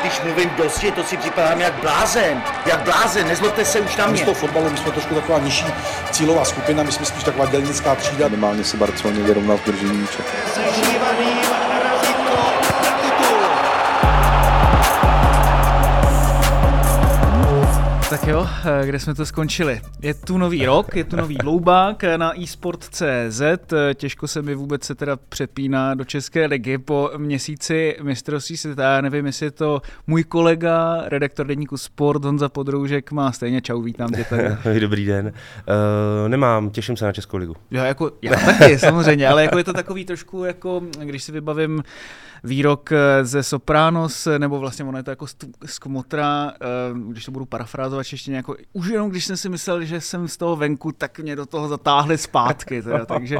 Když mluvím dosti, to si připadám jak blázen. Jak blázen, nezlobte se už na My mě. toho fotbalu, my jsme trošku taková nižší cílová skupina, my jsme spíš taková dělnická třída. Minimálně se Barceloně vyrovnal v držení míče. Tak jo, eh, kde jsme to skončili? Je tu nový rok, je tu nový dloubák na eSport.cz. Eh, Těžko se mi vůbec se teda přepíná do České ligy po měsíci mistrovství světa. Já nevím, jestli je to můj kolega, redaktor deníku Sport, Honza Podroužek, má stejně. Čau, vítám tě tady. Dobrý den. Uh, nemám, těším se na Českou ligu. Já, jako, já taky, samozřejmě, ale jako je to takový trošku, jako, když si vybavím výrok eh, ze Sopranos, eh, nebo vlastně ono je to jako z- Kmotra, eh, když to budu parafrázovat ještě jako, už jenom když jsem si myslel, že jsem z toho venku, tak mě do toho zatáhli zpátky. Teda, takže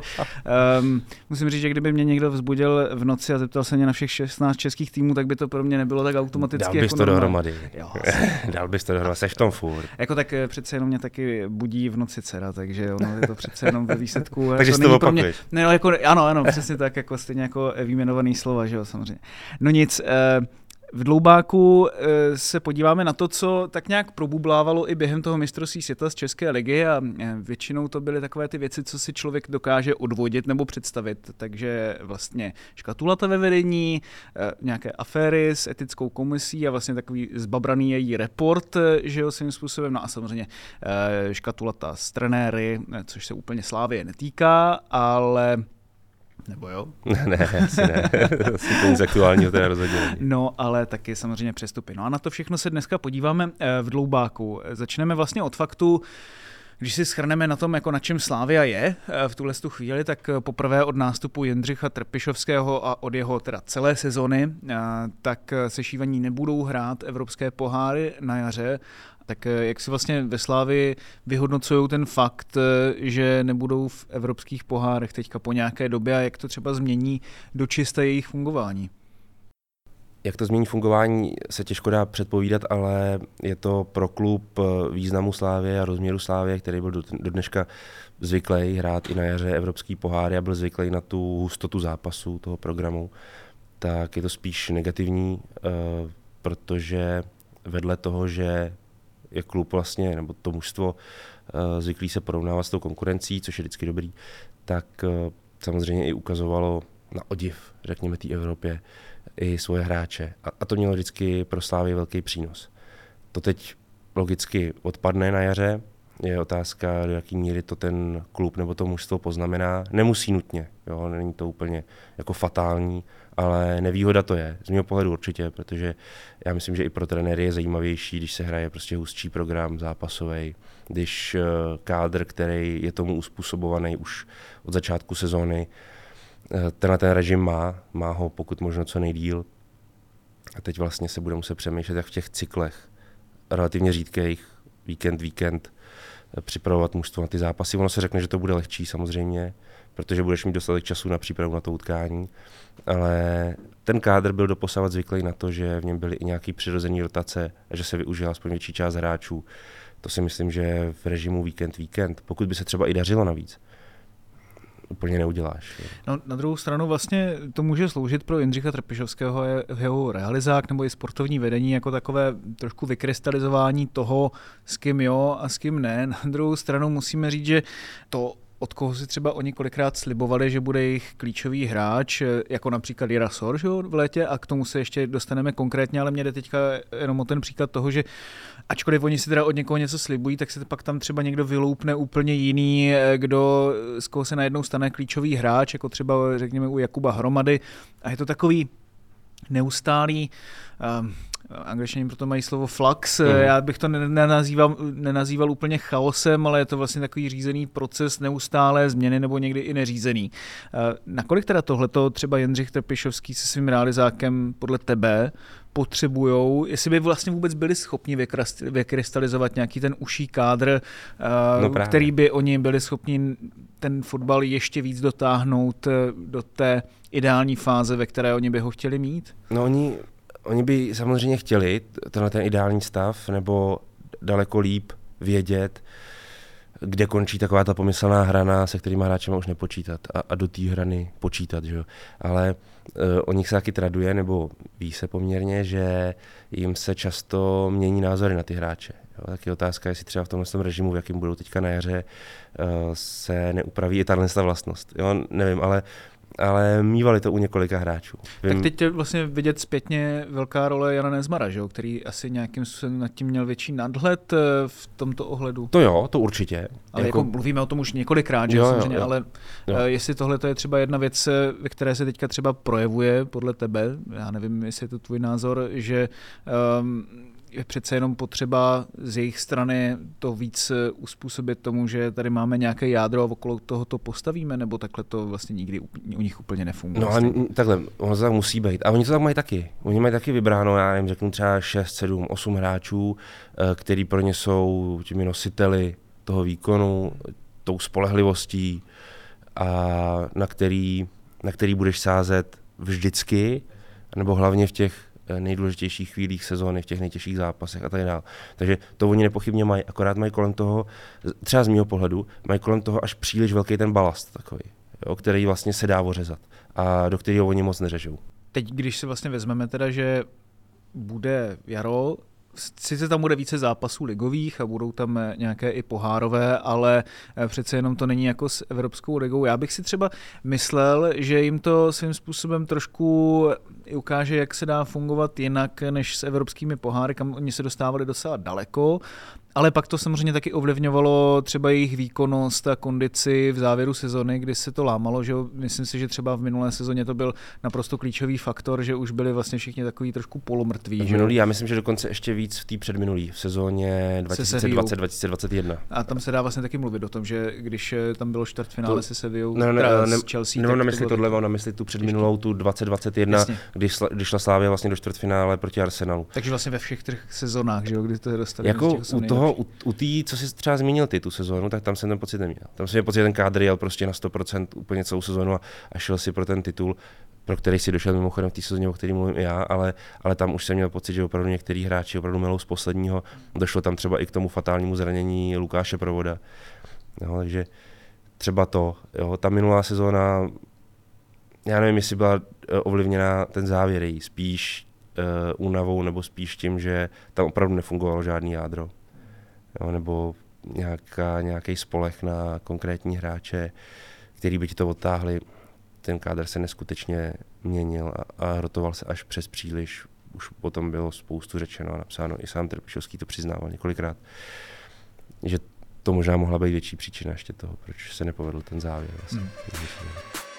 um, musím říct, že kdyby mě někdo vzbudil v noci a zeptal se mě na všech 16 českých týmů, tak by to pro mě nebylo tak automaticky. Dal bys jako to normální. dohromady. Jo, Dal bys to dohromady, seš v tom furt. jako tak přece jenom mě taky budí v noci dcera, takže ono je to přece jenom ve výsledku. Takže to si to pro mě, ne, no, jako, ano, ano, přesně tak, jako stejně jako výjmenovaný slova, že jo, samozřejmě. No nic, eh, v Dloubáku eh, se podíváme na to, co tak nějak probublávalo i během toho mistrovství světa z České ligy a eh, většinou to byly takové ty věci, co si člověk dokáže odvodit nebo představit. Takže vlastně škatulata ve vedení, nějaké aféry s etickou komisí a vlastně takový zbabraný její report, že jo, svým způsobem. No a samozřejmě škatulata s trenéry, což se úplně Slávě netýká, ale nebo jo? Ne, ne, asi ne. asi to nic aktuálního teda rozhodně není. No, ale taky samozřejmě přestupy. No a na to všechno se dneska podíváme eh, v Dloubáku. Začneme vlastně od faktu, když si schrneme na tom, jako na čem Slávia je eh, v tuhle tu chvíli, tak eh, poprvé od nástupu Jindřicha Trpišovského a od jeho teda celé sezony, eh, tak eh, sešívaní nebudou hrát evropské poháry na jaře. Tak jak si vlastně ve Slávii vyhodnocují ten fakt, že nebudou v evropských pohárech teďka po nějaké době a jak to třeba změní do čisté jejich fungování? Jak to změní fungování, se těžko dá předpovídat, ale je to pro klub eh, významu Slávě a rozměru Slávě, který byl do, dneška zvyklý hrát i na jaře evropský poháry a byl zvyklý na tu hustotu zápasů toho programu, tak je to spíš negativní, eh, protože vedle toho, že je klub vlastně, nebo to mužstvo eh, zvyklý se porovnávat s tou konkurencí, což je vždycky dobrý, tak samozřejmě i ukazovalo na odiv, řekněme, té Evropě, i svoje hráče. A, a to mělo vždycky pro Slávy velký přínos. To teď logicky odpadne na jaře, je otázka, do jaký míry to ten klub nebo to mužstvo poznamená. Nemusí nutně, jo, není to úplně jako fatální, ale nevýhoda to je, z mého pohledu určitě, protože já myslím, že i pro trenéry je zajímavější, když se hraje prostě hustší program zápasový, když eh, kádr, který je tomu uspůsobovaný už od začátku sezóny, tenhle ten režim má, má ho pokud možno co nejdíl. A teď vlastně se bude muset přemýšlet, jak v těch cyklech relativně řídkých, víkend, víkend, eh, připravovat mužstvo na ty zápasy. Ono se řekne, že to bude lehčí samozřejmě, protože budeš mít dostatek času na přípravu na to utkání, ale ten kádr byl doposavat zvyklý na to, že v něm byly i nějaký přirozený rotace a že se využila aspoň větší část hráčů. To si myslím, že v režimu víkend, víkend, pokud by se třeba i dařilo navíc, úplně neuděláš. No, na druhou stranu vlastně to může sloužit pro Jindřicha Trpišovského jeho realizák nebo i sportovní vedení jako takové trošku vykrystalizování toho, s kým jo a s kým ne. Na druhou stranu musíme říct, že to od koho si třeba oni kolikrát slibovali, že bude jejich klíčový hráč, jako například Jira Sor že v létě? A k tomu se ještě dostaneme konkrétně, ale mě jde teďka jenom o ten příklad toho, že ačkoliv oni si teda od někoho něco slibují, tak se pak tam třeba někdo vyloupne úplně jiný, eh, kdo z koho se najednou stane klíčový hráč, jako třeba řekněme u Jakuba Hromady. A je to takový neustálý um, angličani proto mají slovo flux, mm. já bych to nenazýval, nenazýval úplně chaosem, ale je to vlastně takový řízený proces neustálé změny nebo někdy i neřízený. Eh, nakolik teda tohleto třeba Jindřich Trpišovský se svým realizákem podle tebe potřebujou, jestli by vlastně vůbec byli schopni vykrystalizovat nějaký ten uší kádr, eh, no který by oni byli schopni ten fotbal ještě víc dotáhnout do té ideální fáze, ve které oni by ho chtěli mít? No oni Oni by samozřejmě chtěli tenhle ten ideální stav, nebo daleko líp vědět, kde končí taková ta pomyslná hrana, se kterými hráčem už nepočítat a, a do té hrany počítat. Že? Ale uh, o nich se taky traduje, nebo ví se poměrně, že jim se často mění názory na ty hráče. Jo? Tak je otázka, jestli třeba v tomhle režimu, v jakém budou teďka na jaře, uh, se neupraví i tahle vlastnost. Jo? Nevím, ale ale mývali to u několika hráčů. Vím... Tak teď je vlastně vidět zpětně velká role Jana Nezmara, že jo? který asi nějakým způsobem nad tím měl větší nadhled eh, v tomto ohledu. To jo, to určitě. Ale jako... jako mluvíme o tom už několikrát, že jo, samozřejmě, jo, jo. ale jo. Eh, jestli tohle je třeba jedna věc, eh, ve které se teďka třeba projevuje podle tebe, já nevím, jestli je to tvůj názor, že um, je přece jenom potřeba z jejich strany to víc eh, uspůsobit tomu, že tady máme nějaké jádro a okolo toho to postavíme, nebo takhle to vlastně nikdy u nich úplně nefunguje? No a takhle, ono to tak musí být. A oni to tak mají taky. Oni mají taky vybráno, já nevím, řeknu třeba 6, 7, 8 hráčů, eh, který pro ně jsou těmi nositeli toho výkonu, tou spolehlivostí a na který, na který budeš sázet vždycky, nebo hlavně v těch nejdůležitějších chvílích sezóny, v těch nejtěžších zápasech a tak dále. Takže to oni nepochybně mají, akorát mají kolem toho, třeba z mého pohledu, mají kolem toho až příliš velký ten balast takový, jo, který vlastně se dá ořezat a do kterého oni moc neřežou. Teď, když si vlastně vezmeme teda, že bude jaro, sice tam bude více zápasů ligových a budou tam eh, nějaké i pohárové, ale eh, přece jenom to není jako s Evropskou ligou. Já bych si třeba myslel, že jim to svým způsobem trošku ukáže, jak se dá fungovat jinak než s evropskými poháry, kam oni se dostávali docela daleko ale pak to samozřejmě taky ovlivňovalo třeba jejich výkonnost a kondici v závěru sezony, kdy se to lámalo, že myslím si, že třeba v minulé sezóně to byl naprosto klíčový faktor, že už byli vlastně všichni takový trošku polomrtví. V minulý, já myslím, že dokonce ještě víc v té předminulý, v sezóně 2020-2021. A tam se dá vlastně taky mluvit o tom, že když eh, tam bylo čtvrtfinále to, se Sevillou, ne, ne, ne, s Chelsea. Nemám na mysli tohle, mám na mysli tu předminulou, tu 2021, když, když šla Slávě vlastně do čtvrtfinále proti Arsenalu. Takže vlastně ve všech třech sezónách, že jo, kdy to dostali. Jako u toho u, u té, co jsi třeba zmínil ty tu sezónu, tak tam jsem ten pocit neměl. Tam jsem měl pocit, že ten kádr jel prostě na 100% úplně celou sezónu a, a šel si pro ten titul, pro který si došel mimochodem v té sezóně, o který mluvím i já, ale, ale tam už jsem měl pocit, že opravdu některý hráči opravdu melou z posledního. Došlo tam třeba i k tomu fatálnímu zranění Lukáše Provoda. No, takže třeba to. Jo, ta minulá sezóna, já nevím, jestli byla eh, ovlivněna ten závěr její, spíš uh, únavou nebo spíš tím, že tam opravdu nefungovalo žádný jádro. Jo, nebo nějaký spolech na konkrétní hráče, který by ti to odtáhli. Ten kádr se neskutečně měnil a, a rotoval se až přes příliš. Už potom bylo spoustu řečeno a napsáno. I sám Trpišovský to přiznával několikrát, že to možná mohla být větší příčina ještě toho, proč se nepovedl ten závěr. Vlastně. Hmm.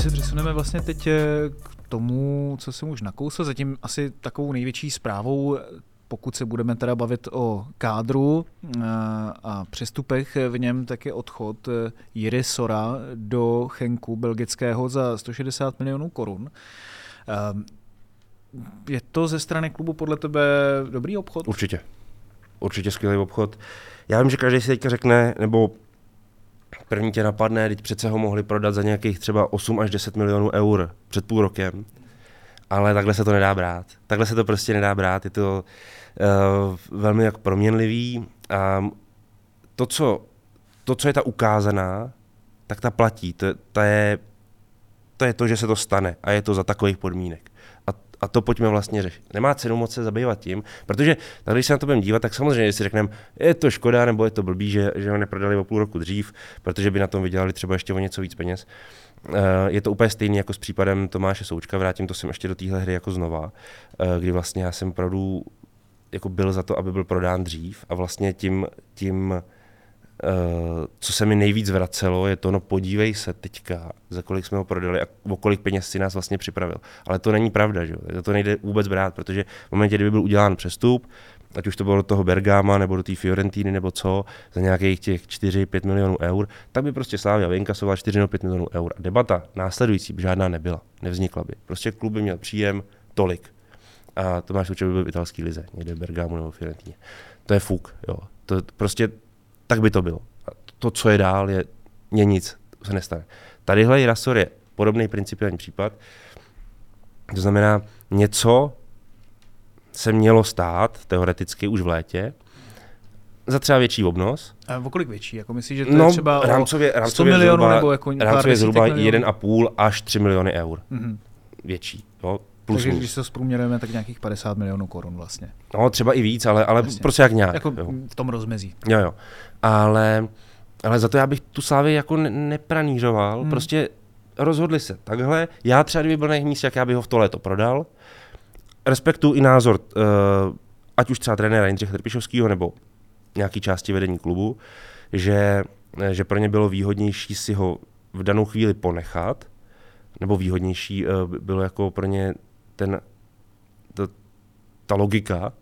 Se přesuneme vlastně teď eh, k tomu, co jsem už nakousl. Zatím asi takovou největší zprávou pokud se budeme teda bavit o kádru eh, a přestupech v něm, tak je odchod eh, Jiry Sora do Chenku belgického za 160 milionů korun. Je to ze strany klubu podle tebe dobrý obchod? Určitě. Určitě skvělý obchod. Já vím, že každý si teďka řekne, nebo první tě napadne, teď přece ho mohli prodat za nějakých třeba 8 až 10 milionů eur před půl rokem. Ale takhle se to nedá brát. Takhle se to prostě nedá brát. Je to uh, velmi jak proměnlivý. A to, co, to, co je ta ukázaná, tak ta platí. To, ta je, to je to, že se to stane a je to za takových podmínek a to pojďme vlastně řešit. Nemá cenu moc se zabývat tím, protože tady, když se na to budeme dívat, tak samozřejmě si řekneme, je to škoda nebo je to blbý, že, že ho neprodali o půl roku dřív, protože by na tom vydělali třeba ještě o něco víc peněz. Eh, je to úplně stejný jako s případem Tomáše Součka, vrátím to sem ještě do téhle hry jako znova, eh, kdy vlastně já jsem opravdu jako byl za to, aby byl prodán dřív a vlastně tím, tím co se mi nejvíc vracelo, je to, no podívej se teďka, za kolik jsme ho prodali a o kolik peněz si nás vlastně připravil. Ale to není pravda, že jo? To nejde vůbec brát, protože v momentě, kdyby byl udělán přestup, ať už to bylo do toho Bergama nebo do té Fiorentíny nebo co, za nějakých těch 4-5 milionů eur, tak by prostě Slávia vyinkasovala 4 nebo 5 milionů eur. A debata následující by žádná nebyla, nevznikla by. Prostě klub by měl příjem tolik. A Tomáš Suček by byl v lize, někde v Bergamu nebo v Fiorentíně. To je fuk, jo. To prostě tak by to bylo. A to, co je dál, je, je nic, to se nestane. Tadyhle Rasor je podobný principiální případ. To znamená, něco se mělo stát, teoreticky už v létě, za třeba větší obnos. A o kolik větší? Jako myslíš, že to no, je třeba rámcově, 100 rámcově milionů zhruba, nebo jako pár rámcově zhruba milionů? 1,5 až 3 miliony eur. Mhm. Větší. Jo, plus Takže minus. když to zprůměrujeme, tak nějakých 50 milionů korun vlastně. No, třeba i víc, ale, ale Jasně. prostě jak nějak. Jako jo. v tom rozmezí. Jo, jo. Ale, ale za to já bych tu Slávy jako ne- nepranířoval. Hmm. Prostě rozhodli se takhle. Já třeba, kdyby byl na jejich místě, jak já bych ho v to léto prodal. Respektuju i názor, uh, ať už třeba trenéra Jindřicha Trpišovského nebo nějaký části vedení klubu, že, že pro ně bylo výhodnější si ho v danou chvíli ponechat, nebo výhodnější uh, bylo jako pro ně ten, to, ta logika,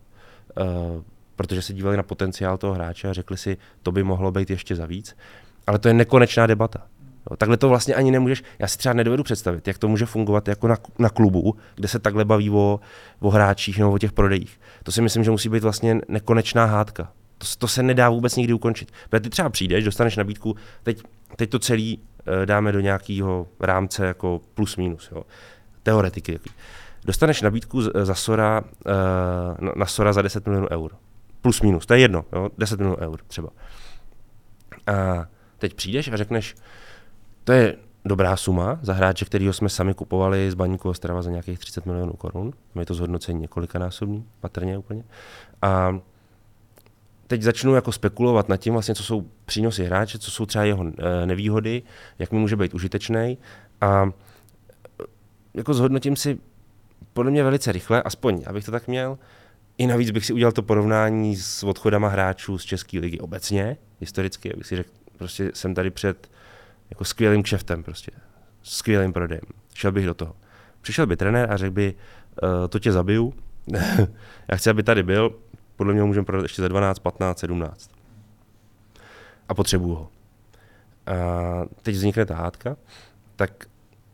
uh, protože se dívali na potenciál toho hráče a řekli si, to by mohlo být ještě za víc. Ale to je nekonečná debata. Jo, takhle to vlastně ani nemůžeš, já si třeba nedovedu představit, jak to může fungovat jako na, na klubu, kde se takhle baví o, o hráčích nebo o těch prodejích. To si myslím, že musí být vlastně nekonečná hádka. To, to se nedá vůbec nikdy ukončit. Protože ty třeba přijdeš, dostaneš nabídku, teď, teď to celý uh, dáme do nějakého rámce jako plus minus, jo. teoretiky. Jaký. Dostaneš nabídku za Sora, uh, na, Sora za 10 milionů eur. Plus minus, to je jedno, jo? 10 milionů eur třeba. A teď přijdeš a řekneš, to je dobrá suma za hráče, kterýho jsme sami kupovali z Baníku Ostrava za nějakých 30 milionů korun. Je to zhodnocení několikanásobný, patrně úplně. A teď začnu jako spekulovat nad tím, vlastně, co jsou přínosy hráče, co jsou třeba jeho eh, nevýhody, jak mi může být užitečný. A eh, jako zhodnotím si podle mě velice rychle, aspoň abych to tak měl. I navíc bych si udělal to porovnání s odchodama hráčů z České ligy obecně, historicky, abych si řekl, prostě jsem tady před jako skvělým kšeftem, prostě skvělým prodejem. Šel bych do toho. Přišel by trenér a řekl by, uh, to tě zabiju, já chci, aby tady byl, podle mě ho můžeme prodat ještě za 12, 15, 17. A potřebuju ho. A teď vznikne ta hádka, tak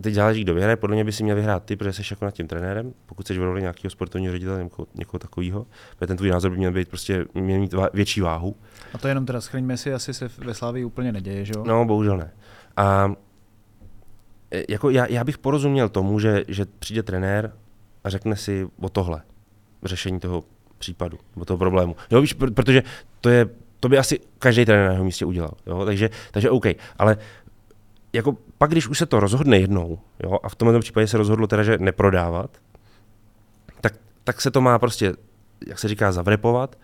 teď záleží, kdo vyhraje. Podle mě by si měl vyhrát ty, protože jsi jako nad tím trenérem, pokud jsi v roli nějakého sportovního ředitele nebo někoho, někoho takového. Protože ten tvůj názor by měl být prostě měl mít větší váhu. A to jenom teda schraňme si, asi se ve Slávii úplně neděje, že jo? No, bohužel ne. A e, jako já, já bych porozuměl tomu, že, že přijde trenér a řekne si o tohle, řešení toho případu, o toho problému. Jo, víš, pr- protože to je, to by asi každý trenér na jeho místě udělal. Jo? Takže, takže OK. Ale jako pak, když už se to rozhodne jednou, jo, a v tomto případě se rozhodlo teda, že neprodávat, tak, tak se to má prostě, jak se říká, zavrepovat,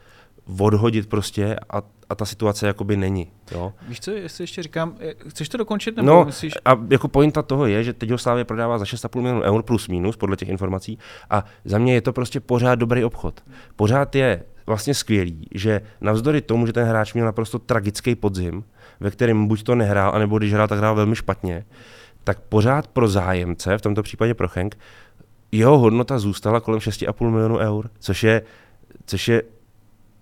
odhodit prostě a, a ta situace jakoby není. Jo? Víš co, jestli ještě říkám, chceš to dokončit, nebo No myslíš? a jako pointa toho je, že teď ho Slávě prodává za 6,5 milionů eur plus minus podle těch informací a za mě je to prostě pořád dobrý obchod. Pořád je vlastně skvělý, že navzdory tomu, že ten hráč měl naprosto tragický podzim, ve kterém buď to nehrál, anebo když hrál, tak hrál velmi špatně, tak pořád pro zájemce, v tomto případě pro Chenk, jeho hodnota zůstala kolem 6,5 milionů eur, což je, což je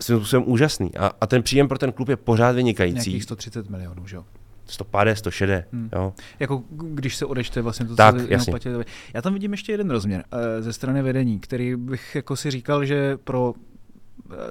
svým způsobem úžasný. A, a ten příjem pro ten klub je pořád vynikající. Nějakých 130 milionů, že jo? 150, 160, Hmm. jo. Jako když se odečte vlastně to, Tak, co jasně. Já tam vidím ještě jeden rozměr eh, ze strany vedení, který bych jako si říkal, že pro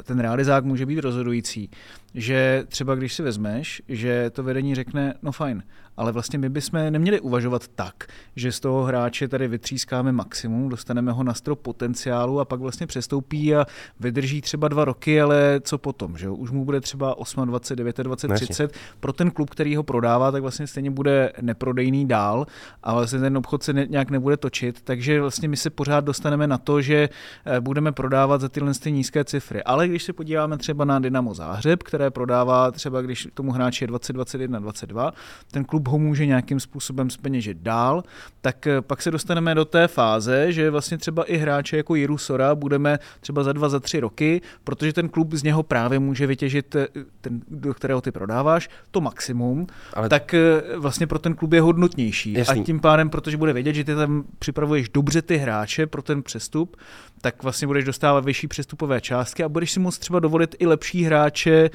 ten realizák může být rozhodující, že třeba když si vezmeš, že to vedení řekne, no fajn, ale vlastně my bychom neměli uvažovat tak, že z toho hráče tady vytřískáme maximum, dostaneme ho na strop potenciálu a pak vlastně přestoupí a vydrží třeba dva roky, ale co potom, že? Už mu bude třeba 28, 29, Jasně. 30. Pro ten klub, který ho prodává, tak vlastně stejně bude neprodejný dál a vlastně ten obchod se ne, nějak nebude točit, takže vlastně my se pořád dostaneme na to, že eh, budeme prodávat za tyhle ty nízké cifry. Ale když se podíváme třeba na Dynamo Záhřeb, které které prodává třeba, když tomu hráči je 20, 21, 22, ten klub ho může nějakým způsobem speněžit dál, tak eh, pak se dostaneme do té fáze, že vlastně třeba i hráče jako Jiru Sora budeme třeba za dva, za tři roky, protože ten klub z něho právě může vytěžit eh, ten, do kterého ty prodáváš, to maximum, Ale... tak eh, vlastně pro ten klub je hodnotnější. Jasný. A tím pádem, protože bude vědět, že ty tam připravuješ dobře ty hráče pro ten přestup, tak vlastně budeš dostávat vyšší přestupové částky a budeš si moct třeba dovolit i lepší hráče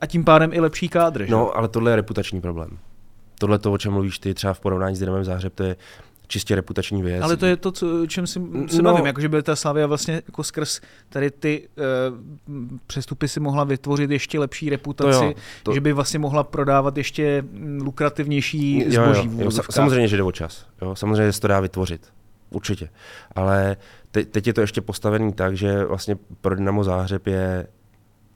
a tím pádem i lepší kádr. No, ale tohle je reputační problém. Tohle to, o čem mluvíš ty třeba v porovnání s Dynamem Záhřeb, to je čistě reputační věc. Ale to je to, co, čem si, si no, bavím, jakože byl ta Slavia vlastně jako skrz tady ty uh, přestupy si mohla vytvořit ještě lepší reputaci, to jo, to... že by vlastně mohla prodávat ještě lukrativnější zboží. Jo, jo, jo, samozřejmě, že jde o čas. Jo, samozřejmě, že se to dá vytvořit. Určitě. Ale te, teď je to ještě postavený tak, že vlastně pro Dynamo Záhřeb je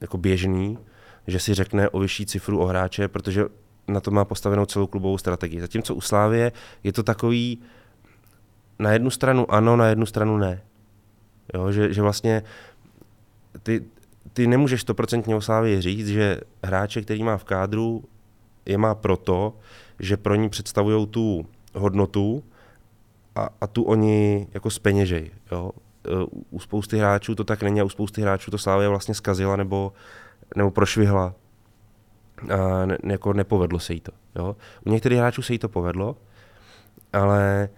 jako běžný, že si řekne o vyšší cifru o hráče, protože na to má postavenou celou klubovou strategii. Zatímco u Slávie je to takový, na jednu stranu ano, na jednu stranu ne. Jo, že, že vlastně ty, ty nemůžeš stoprocentně o Slávě říct, že hráče, který má v kádru, je má proto, že pro ní představují tu hodnotu a, a tu oni jako speněžej. Jo. U spousty hráčů to tak není a u spousty hráčů to Slávě vlastně zkazila nebo, nebo prošvihla. A ne, jako nepovedlo se jí to. Jo. U některých hráčů se jí to povedlo, ale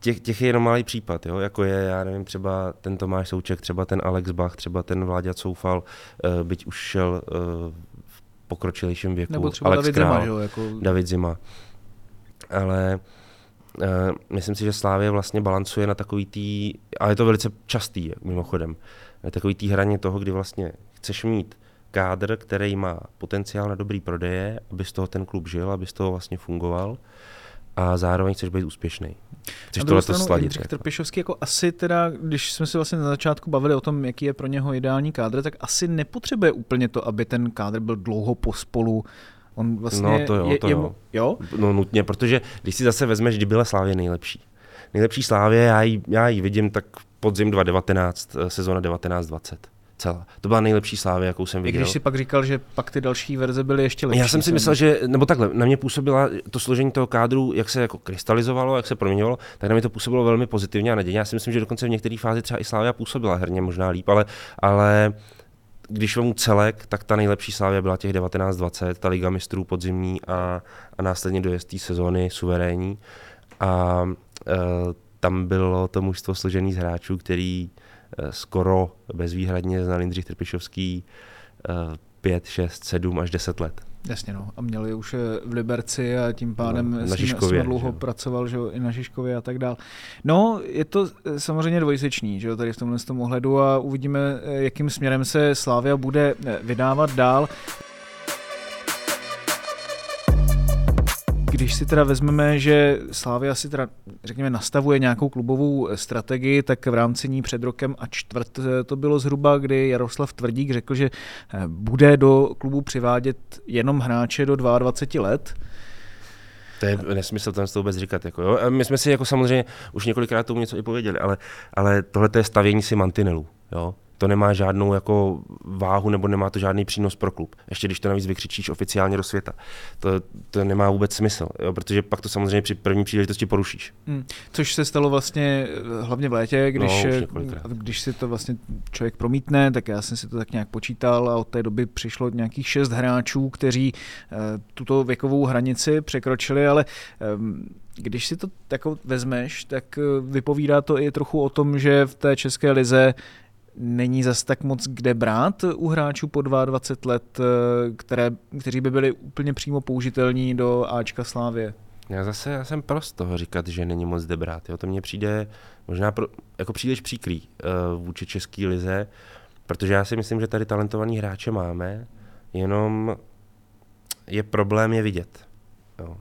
těch, těch je jenom malý případ, jo? jako je, já nevím, třeba ten Tomáš Souček, třeba ten Alex Bach, třeba ten Vláďa Coufal, uh, byť už šel uh, v pokročilejším věku. Nebo třeba Alex David Král, Zima, jo? Jako... David Zima. Ale uh, myslím si, že Slávě vlastně balancuje na takový tý, ale je to velice častý, mimochodem, na takový tý hraně toho, kdy vlastně chceš mít kádr, který má potenciál na dobrý prodeje, aby z toho ten klub žil, aby z toho vlastně fungoval a zároveň chceš být úspěšný. Chceš tohle to sladit. Jindřich Trpišovský jako asi teda, když jsme si vlastně na začátku bavili o tom, jaký je pro něho ideální kádr, tak asi nepotřebuje úplně to, aby ten kádr byl dlouho pospolu. On vlastně no to jo, je, to jo. Je, jo. No nutně, protože když si zase vezmeš, kdy byla Slávě nejlepší. Nejlepší Slávě, já ji, já ji vidím tak podzim 2019, eh, sezóna 1920 celá. To byla nejlepší slávy, jakou jsem viděl. I když si pak říkal, že pak ty další verze byly ještě lepší. Já jsem si myslel, že, nebo takhle, na mě působila to složení toho kádru, jak se jako krystalizovalo, jak se proměňovalo, tak na mě to působilo velmi pozitivně a nadějně. Já si myslím, že dokonce v některé fázi třeba i Slávia působila herně možná líp, ale, ale když vemu celek, tak ta nejlepší Slávia byla těch 1920, ta Liga mistrů podzimní a, a následně dojezd té sezóny suverénní. A e, tam bylo to mužstvo složený z hráčů, který skoro bezvýhradně znal Jindřich Trpišovský 5, 6, 7 až 10 let. Jasně, no. A měli už v Liberci a tím pádem no, na Žižkově, s dlouho že? pracoval že i na Žižkově a tak dál. No, je to eh, samozřejmě dvojsečný, že jo, tady v tomhle tom ohledu a uvidíme, eh, jakým směrem se Slávia bude vydávat dál. Když si teda vezmeme, že Slávia si teda, řekněme, nastavuje nějakou klubovou strategii, tak v rámci ní před rokem a čtvrt to bylo zhruba, kdy Jaroslav Tvrdík řekl, že eh, bude do klubu přivádět jenom hráče do 22 let. To je nesmysl tam to vůbec říkat. Jako, jo? My jsme si jako samozřejmě už několikrát tomu něco i pověděli, ale, ale tohle je stavění si mantinelů. Jo? To nemá žádnou jako váhu nebo nemá to žádný přínos pro klub. Ještě když to navíc vykřičíš oficiálně do světa. To, to nemá vůbec smysl, jo, protože pak to samozřejmě při první příležitosti porušíš. Hmm. Což se stalo vlastně eh, hlavně v létě, když, no, když si to vlastně člověk promítne, tak já jsem si to tak nějak počítal a od té doby přišlo nějakých šest hráčů, kteří uh, tuto věkovou hranici překročili, ale um, když si to jako vezmeš, tak eh, vypovídá to i trochu o tom, že v té české lize není zas tak moc kde brát u hráčů po 22 let, eh, které, kteří by byli úplně přímo použitelní do Ačka Slávě. Já zase já jsem prost toho říkat, že není moc kde brát. Jo? To mně přijde možná pro, jako příliš příkrý uh, vůči české lize, protože já si myslím, že tady talentovaný hráče máme, jenom je problém je vidět. Jo?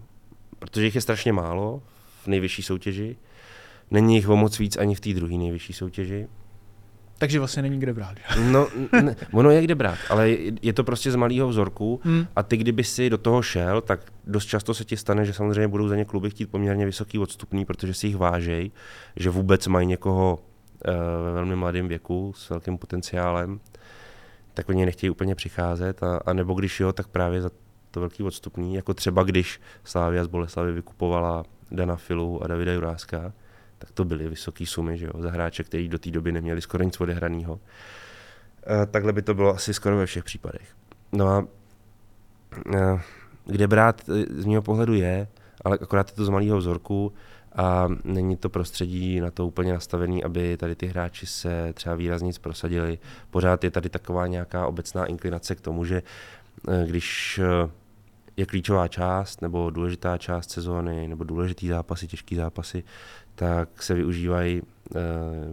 Protože jich je strašně málo v nejvyšší soutěži, není jich o moc víc ani v té druhé nejvyšší soutěži. Takže vlastně není kde brát. No, ne, ono je kde brát, ale je to prostě z malého vzorku hmm. a ty, kdyby si do toho šel, tak dost často se ti stane, že samozřejmě budou za ně kluby chtít poměrně vysoký odstupný, protože si jich vážej, že vůbec mají někoho uh, ve velmi mladém věku s velkým potenciálem. tak oni nechtějí úplně přicházet, a, a nebo když jo, tak právě za to velký odstupný, jako třeba když Slávia z Boleslavy vykupovala Dana Filu a Davida Juráska, tak to byly vysoké sumy, že jo, za hráče, který do té doby neměli skoro nic odehraného. E, takhle by to bylo asi skoro ve všech případech. No a e, kde brát e, z mého pohledu je, ale akorát je to z malého vzorku a není to prostředí na to úplně nastavený, aby tady ty hráči se třeba výrazně prosadili. Pořád je tady taková nějaká obecná inklinace k tomu, že když je klíčová část nebo důležitá část sezóny nebo důležitý zápasy, těžký zápasy, tak se využívají uh,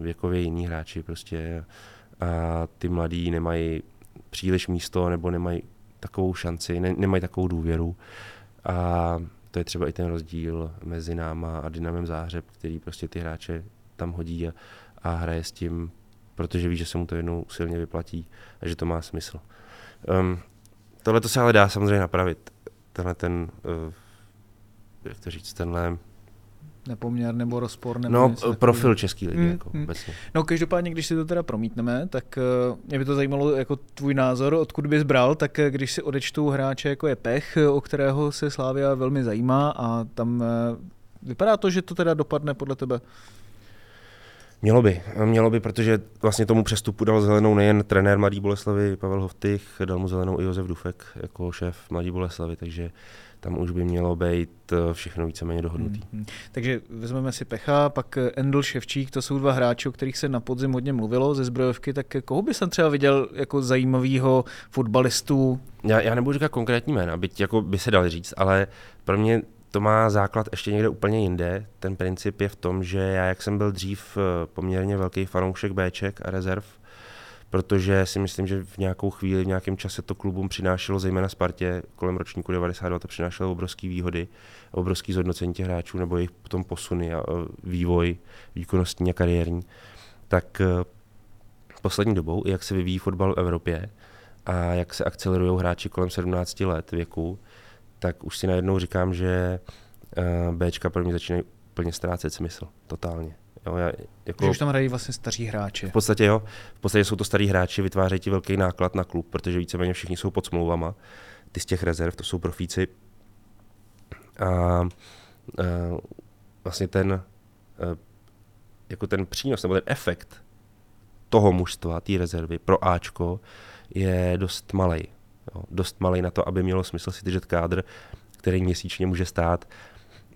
věkově jiní hráči prostě a ty mladí nemají příliš místo nebo nemají takovou šanci, ne, nemají takovou důvěru a to je třeba i ten rozdíl mezi náma a Dynamem Záhřeb, který prostě ty hráče tam hodí a, a hraje s tím, protože ví, že se mu to jednou silně vyplatí a že to má smysl. Um, tohle to se ale dá samozřejmě napravit. Tenhle ten, uh, jak to říct, tenhle nepoměr nebo rozpor. Nebo no, profil český ligy, hmm, jako obecně. No, každopádně, když si to teda promítneme, tak uh, mě by to zajímalo jako tvůj názor, odkud bys bral, tak uh, když si odečtou hráče, jako je Pech, o kterého se Slávia velmi zajímá a tam uh, vypadá to, že to teda dopadne podle tebe? Mělo by, mělo by, protože vlastně tomu přestupu dal zelenou nejen trenér Mladý Boleslavy Pavel Hoftych, dal mu zelenou i Josef Dufek jako šéf Mladý Boleslavy, takže tam už by mělo být eh, všechno víceméně dohodnutý. Hmm, hmm. Takže vezmeme si Pecha, pak eh, Endl Ševčík, to jsou dva hráči, o kterých se na podzim hodně mluvilo ze zbrojovky, tak eh, koho by jsem třeba viděl jako zajímavého fotbalistu? Já, já nebudu říkat konkrétní jména, byť jako by se dali říct, ale pro mě to má základ ještě někde úplně jinde. Ten princip je v tom, že já, jak jsem byl dřív poměrně velký fanoušek Bček a rezerv, protože si myslím, že v nějakou chvíli, v nějakém čase to klubům přinášelo, zejména Spartě, kolem ročníku 92 to přinášelo obrovské výhody, obrovské zhodnocení těch hráčů nebo jejich potom posuny a vývoj výkonnostní a kariérní. Tak eh, poslední dobou, jak se vyvíjí fotbal v Evropě a jak se akcelerují hráči kolem 17 let věku, tak už si najednou říkám, že eh, Bčka pro mě začínají úplně ztrácet smysl, totálně. Jo, já, jako, že už tam hrají vlastně staří hráči. V podstatě jo, v podstatě jsou to starí hráči, vytvářejí ti velký náklad na klub, protože víceméně všichni jsou pod smlouvama. Ty z těch rezerv, to jsou profíci. A, a vlastně ten, a, jako ten přínos nebo ten efekt toho mužstva, té rezervy pro Ačko je dost malý. Dost malý na to, aby mělo smysl si držet kádr, který měsíčně může stát.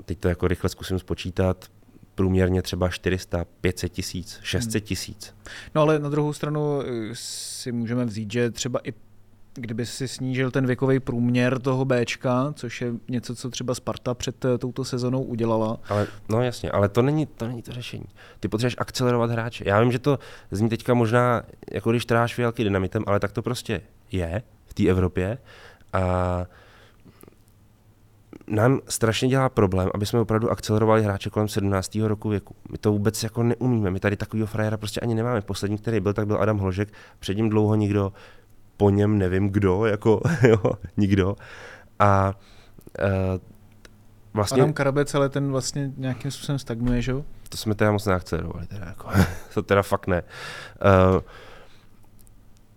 Teď to jako rychle zkusím spočítat průměrně třeba 400, 500 tisíc, 600 hmm. tisíc. No ale na druhou stranu eh, si můžeme vzít, že třeba i kdyby si snížil ten věkový průměr toho Bčka, což je něco, co třeba Sparta před eh, touto sezonou udělala. Ale, no jasně, ale to není, to není to řešení. Ty potřebuješ akcelerovat hráče. Já vím, že to zní teďka možná, jako když tráš velký dynamitem, ale tak to prostě je v té Evropě. A nám strašně dělá problém, aby jsme opravdu akcelerovali hráče kolem 17. roku věku. My to vůbec jako neumíme. My tady takového frajera prostě ani nemáme. Poslední, který byl, tak byl Adam Hložek. Před ním dlouho nikdo, po něm nevím kdo, jako jo, nikdo. A uh, vlastně... Adam Karabec, ale ten vlastně nějakým způsobem stagnuje, že jo? To jsme teda moc neakcelerovali, teda jako. to teda fakt ne. Uh,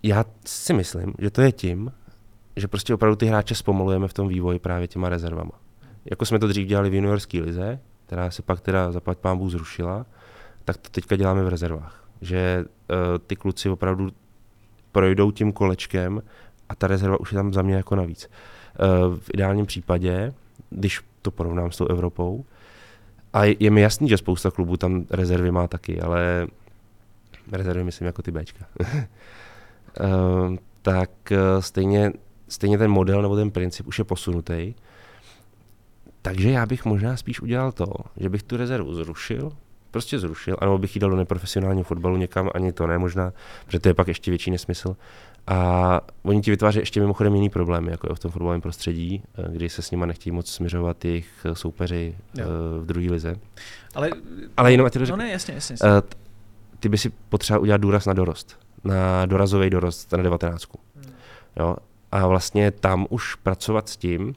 já si myslím, že to je tím, že prostě opravdu ty hráče zpomalujeme v tom vývoji právě těma rezervama. Jako jsme to dřív dělali v juniorské lize, která se pak teda zaplať pámbu zrušila, tak to teďka děláme v rezervách. Že uh, ty kluci opravdu projdou tím kolečkem a ta rezerva už je tam za mě jako navíc. Uh, v ideálním případě, když to porovnám s tou Evropou, a je, je mi jasný, že spousta klubů tam rezervy má taky, ale rezervy myslím jako ty Bčka. uh, tak stejně stejně ten model nebo ten princip už je posunutý. Takže já bych možná spíš udělal to, že bych tu rezervu zrušil, prostě zrušil, anebo bych ji dal do neprofesionálního fotbalu někam, ani to ne možná, protože to je pak ještě větší nesmysl. A oni ti vytváří ještě mimochodem jiný problémy, jako v tom fotbalovém prostředí, eh, kdy se s nima nechtějí moc směřovat jejich eh, soupeři jo. Eh, v druhé lize. Ale, Ale jenom, ty to no ne, jasně, jasně, jasně. Ty by si potřeboval udělat důraz na dorost, na dorazový dorost na 19. Hmm. Jo, a vlastně tam už pracovat s tím,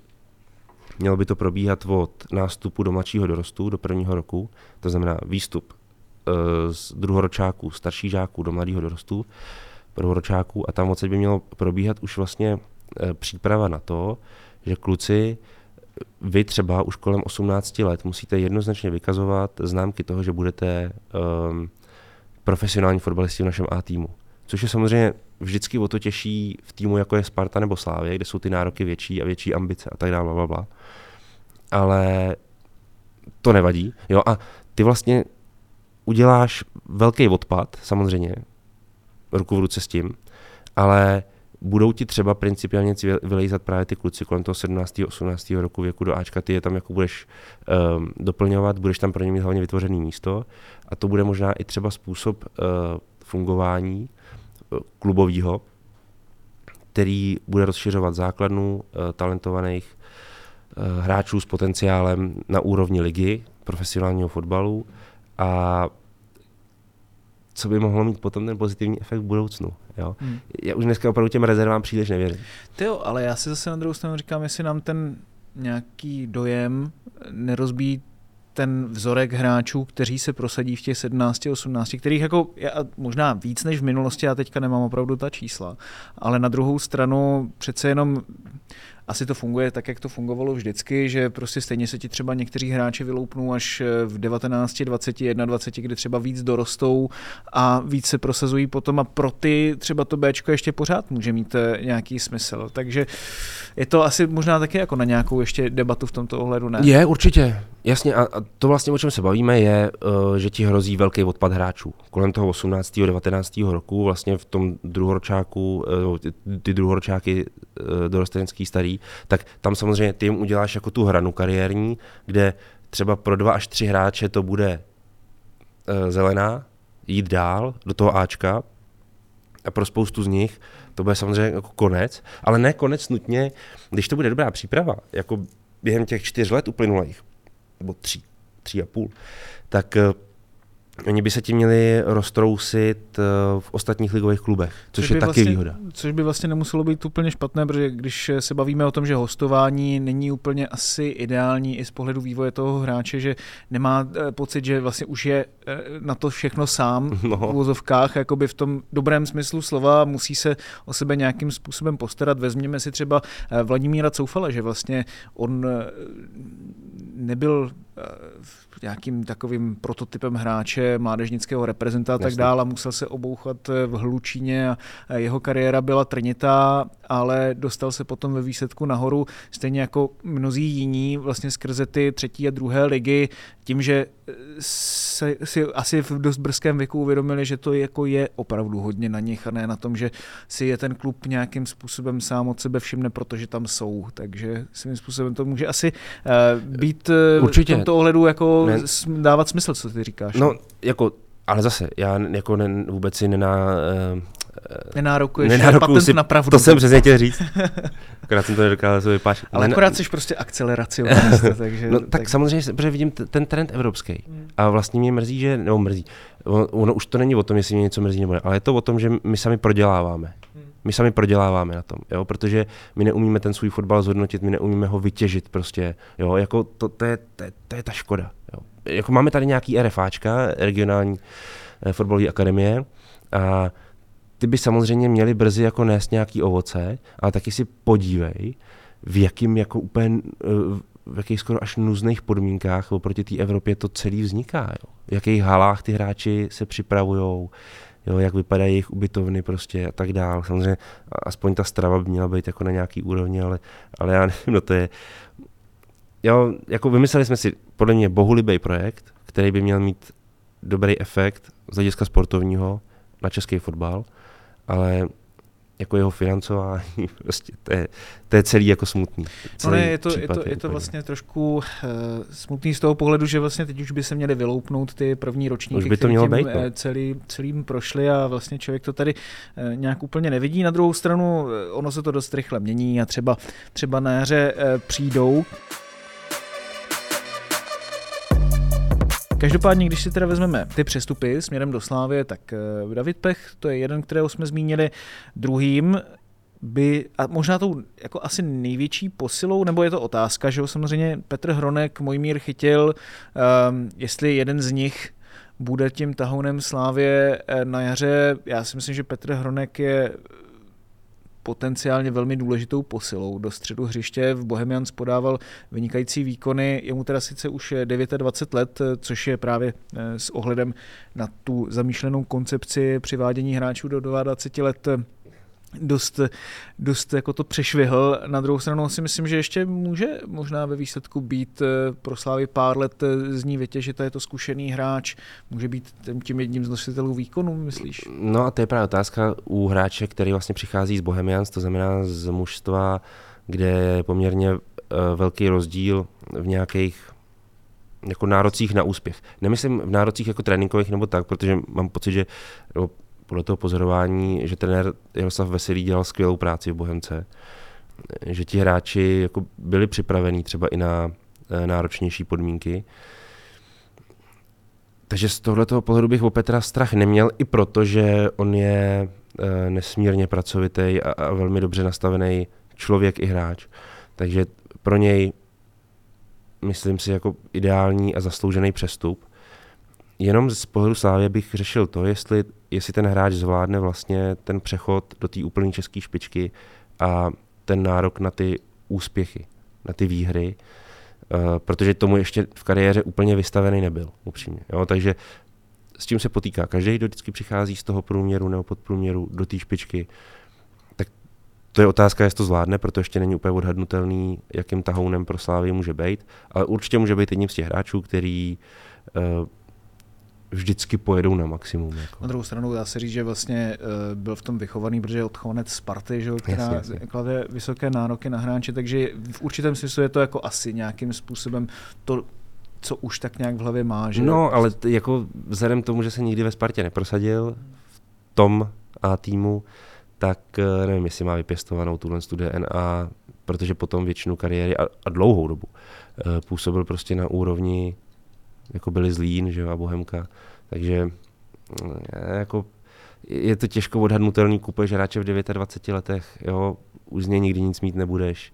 mělo by to probíhat od nástupu do mladšího dorostu, do prvního roku, to znamená výstup e, z druhoročáků, starších žáků do mladého dorostu, prvoročáků a tam odsaď by mělo probíhat už vlastně e, příprava na to, že kluci, vy třeba už kolem 18 let musíte jednoznačně vykazovat známky toho, že budete um, profesionální fotbalisti v našem A týmu. Což je samozřejmě vždycky o to těžší v týmu, jako je Sparta nebo Slávě, kde jsou ty nároky větší a větší ambice a tak dále, bla, bla. Ale to nevadí. Jo, a ty vlastně uděláš velký odpad, samozřejmě, ruku v ruce s tím, ale budou ti třeba principiálně vylejzat právě ty kluci kolem toho 17. 18. roku věku do Ačka, ty je tam jako budeš um, doplňovat, budeš tam pro ně mít hlavně vytvořený místo a to bude možná i třeba způsob uh, fungování klubového, který bude rozšiřovat základnu uh, talentovaných uh, hráčů s potenciálem na úrovni ligy, profesionálního fotbalu a co by mohlo mít potom ten pozitivní efekt v budoucnu. Jo? Hmm. Já už dneska opravdu těm rezervám příliš nevěřím. Ty jo, ale já si zase na druhou stranu říkám, jestli nám ten nějaký dojem nerozbíjí ten vzorek hráčů, kteří se prosadí v těch 17, 18, kterých jako já, možná víc než v minulosti, já teďka nemám opravdu ta čísla, ale na druhou stranu přece jenom asi to funguje tak, jak to fungovalo vždycky, že prostě stejně se ti třeba někteří hráči vyloupnou až eh, v 19, 20, 21, kdy třeba víc dorostou a víc se prosazují potom a pro ty třeba to Bčko ještě pořád může mít eh, nějaký smysl. Takže je to asi možná taky jako na nějakou ještě debatu v tomto ohledu, ne? Je, určitě. Jasně, a, to vlastně, o čem se bavíme, je, uh, že ti hrozí velký odpad hráčů. Kolem toho 18. 19. roku, vlastně v tom druhoročáku, uh, ty druhoročáky uh, dorostenecký starý, tak tam samozřejmě ty jim uděláš jako tu hranu kariérní, kde třeba pro dva až tři hráče to bude zelená, jít dál do toho Ačka, a pro spoustu z nich to bude samozřejmě jako konec, ale ne konec nutně, když to bude dobrá příprava, jako během těch čtyř let uplynulých, nebo tří, tří a půl, tak eh, Oni by se tím měli roztrousit eh, v ostatních ligových klubech, což, což je taky vlastně, výhoda. Což by vlastně nemuselo být úplně špatné, protože když se bavíme o tom, že hostování není úplně asi ideální i z pohledu vývoje toho hráče, že nemá eh, pocit, že vlastně už je na to všechno sám no. v úvozovkách, jakoby v tom dobrém smyslu slova, musí se o sebe nějakým způsobem postarat. Vezměme si třeba Vladimíra Coufala, že vlastně on nebyl nějakým takovým prototypem hráče, mládežnického reprezenta a tak dále. Musel se obouchat v Hlučíně a jeho kariéra byla trnitá, ale dostal se potom ve výsledku nahoru, stejně jako mnozí jiní, vlastně skrze ty třetí a druhé ligy, tím, že se, si asi v dost brzkém věku uvědomili, že to jako je opravdu hodně na nich a ne na tom, že si je ten klub nějakým způsobem sám od sebe všimne, protože tam jsou. Takže svým způsobem to může asi být Určitě. Tomto ohledu jako ne. dávat smysl, co ty říkáš. No, jako ale zase, já jako ne, vůbec si nená, uh, Nenárokuješ Nenárokuju patent si, na pravdu. To jsem přesně chtěl říct. akorát jsem to nedokázal se vypáčit. Ale akorát jsi prostě akceleraci. takže, no, tak, tak, samozřejmě, protože vidím t- ten trend evropský. Hmm. A vlastně mě mrzí, že, nebo mrzí, ono, ono už to není o tom, jestli mě něco mrzí nebo ne, ale je to o tom, že my sami proděláváme. My sami proděláváme na tom, jo, protože my neumíme ten svůj fotbal zhodnotit, my neumíme ho vytěžit prostě, jo, jako to, to, je, to, je, to je ta škoda. Jo. Jako máme tady nějaký RFáčka, regionální eh, fotbalové akademie, a ty by samozřejmě měli brzy jako nést nějaký ovoce, ale taky si podívej, v jakým jako úplně, eh, v jakých skoro až nuzných podmínkách oproti té Evropě to celý vzniká. Jo. V jakých halách ty hráči se připravují, jo, jak vypadají jejich ubytovny prostě a tak dále. Samozřejmě aspoň ta strava by měla být jako na nějaký úrovni, ale, ale já nevím, no to je... Jo, jako vymysleli jsme si podle mě bohulibý projekt, který by měl mít dobrý efekt z hlediska sportovního na český fotbal, ale jako jeho financování, prostě to je, to je celý jako smutný. Celý no ne, je to, je to, je to vlastně trošku uh, smutný z toho pohledu, že vlastně teď už by se měly vyloupnout ty první ročníky, už by to mělo být, no. Eh, celý, celým prošli a vlastně člověk to tady uh, nějak úplně nevidí. Na druhou stranu ono se to dost rychle mění a třeba, třeba na jaře uh, přijdou Každopádně, když si teda vezmeme ty přestupy směrem do Slávy, tak eh, David Pech, to je jeden, kterého jsme zmínili. Druhým by, a možná tou jako asi největší posilou, nebo je to otázka, že jo, samozřejmě Petr Hronek, Mojmír chytil, um, jestli jeden z nich bude tím tahounem Slávě eh, na jaře. Já si myslím, že Petr Hronek je potenciálně velmi důležitou posilou do středu hřiště. V Bohemians podával vynikající výkony, je mu teda sice už 29 let, což je právě eh, s ohledem na tu zamýšlenou koncepci přivádění hráčů do 22 let dost, dost jako to přešvihl. Na druhou stranu si myslím, že ještě může možná ve výsledku být eh, pro Slávy pár let eh, z ní vytěžit a je to zkušený hráč. Může být tím jedním z nositelů výkonu, myslíš? No a to je právě otázka u hráče, který vlastně přichází z Bohemians, to znamená z mužstva, kde je poměrně eh, velký rozdíl v nějakých jako nárocích na úspěch. Nemyslím v nárocích jako tréninkových nebo tak, protože mám pocit, že podle toho pozorování, že trenér Jaroslav Veselý dělal skvělou práci v Bohemce, že ti hráči jako byli připravení třeba i na eh, náročnější podmínky. Takže z tohoto pohledu bych o Petra strach neměl, i proto, že on je eh, nesmírně pracovitý a, a velmi dobře nastavený člověk i hráč. Takže pro něj myslím si jako ideální a zasloužený přestup. Jenom z pohledu Slávě bych řešil to, jestli jestli ten hráč zvládne vlastně ten přechod do té úplné české špičky a ten nárok na ty úspěchy, na ty výhry, uh, protože tomu ještě v kariéře úplně vystavený nebyl, upřímně. Jo? Takže s tím se potýká každý, kdo vždycky přichází z toho průměru nebo podprůměru do té špičky, tak to je otázka, jestli to zvládne, protože ještě není úplně odhadnutelný, jakým tahounem pro Slávy může být, ale určitě může být jedním z těch hráčů, který uh, vždycky pojedou na maximum. Jako. Na druhou stranu dá se říct, že vlastně uh, byl v tom vychovaný, protože odchovanec Sparty, že, která jasně, jasně. klade vysoké nároky na hráče, takže v určitém smyslu je to jako asi nějakým způsobem to, co už tak nějak v hlavě má. Že? No, ale t- jako vzhledem k tomu, že se nikdy ve Spartě neprosadil v tom a týmu, tak uh, nevím, jestli má vypěstovanou tuhle tu DNA, protože potom většinu kariéry a, a dlouhou dobu uh, působil prostě na úrovni jako byli Zlín, že jo, a Bohemka, takže mm, jako je to těžko odhadnutelný, kupuješ hráče v 29 letech, jo, už z něj nikdy nic mít nebudeš.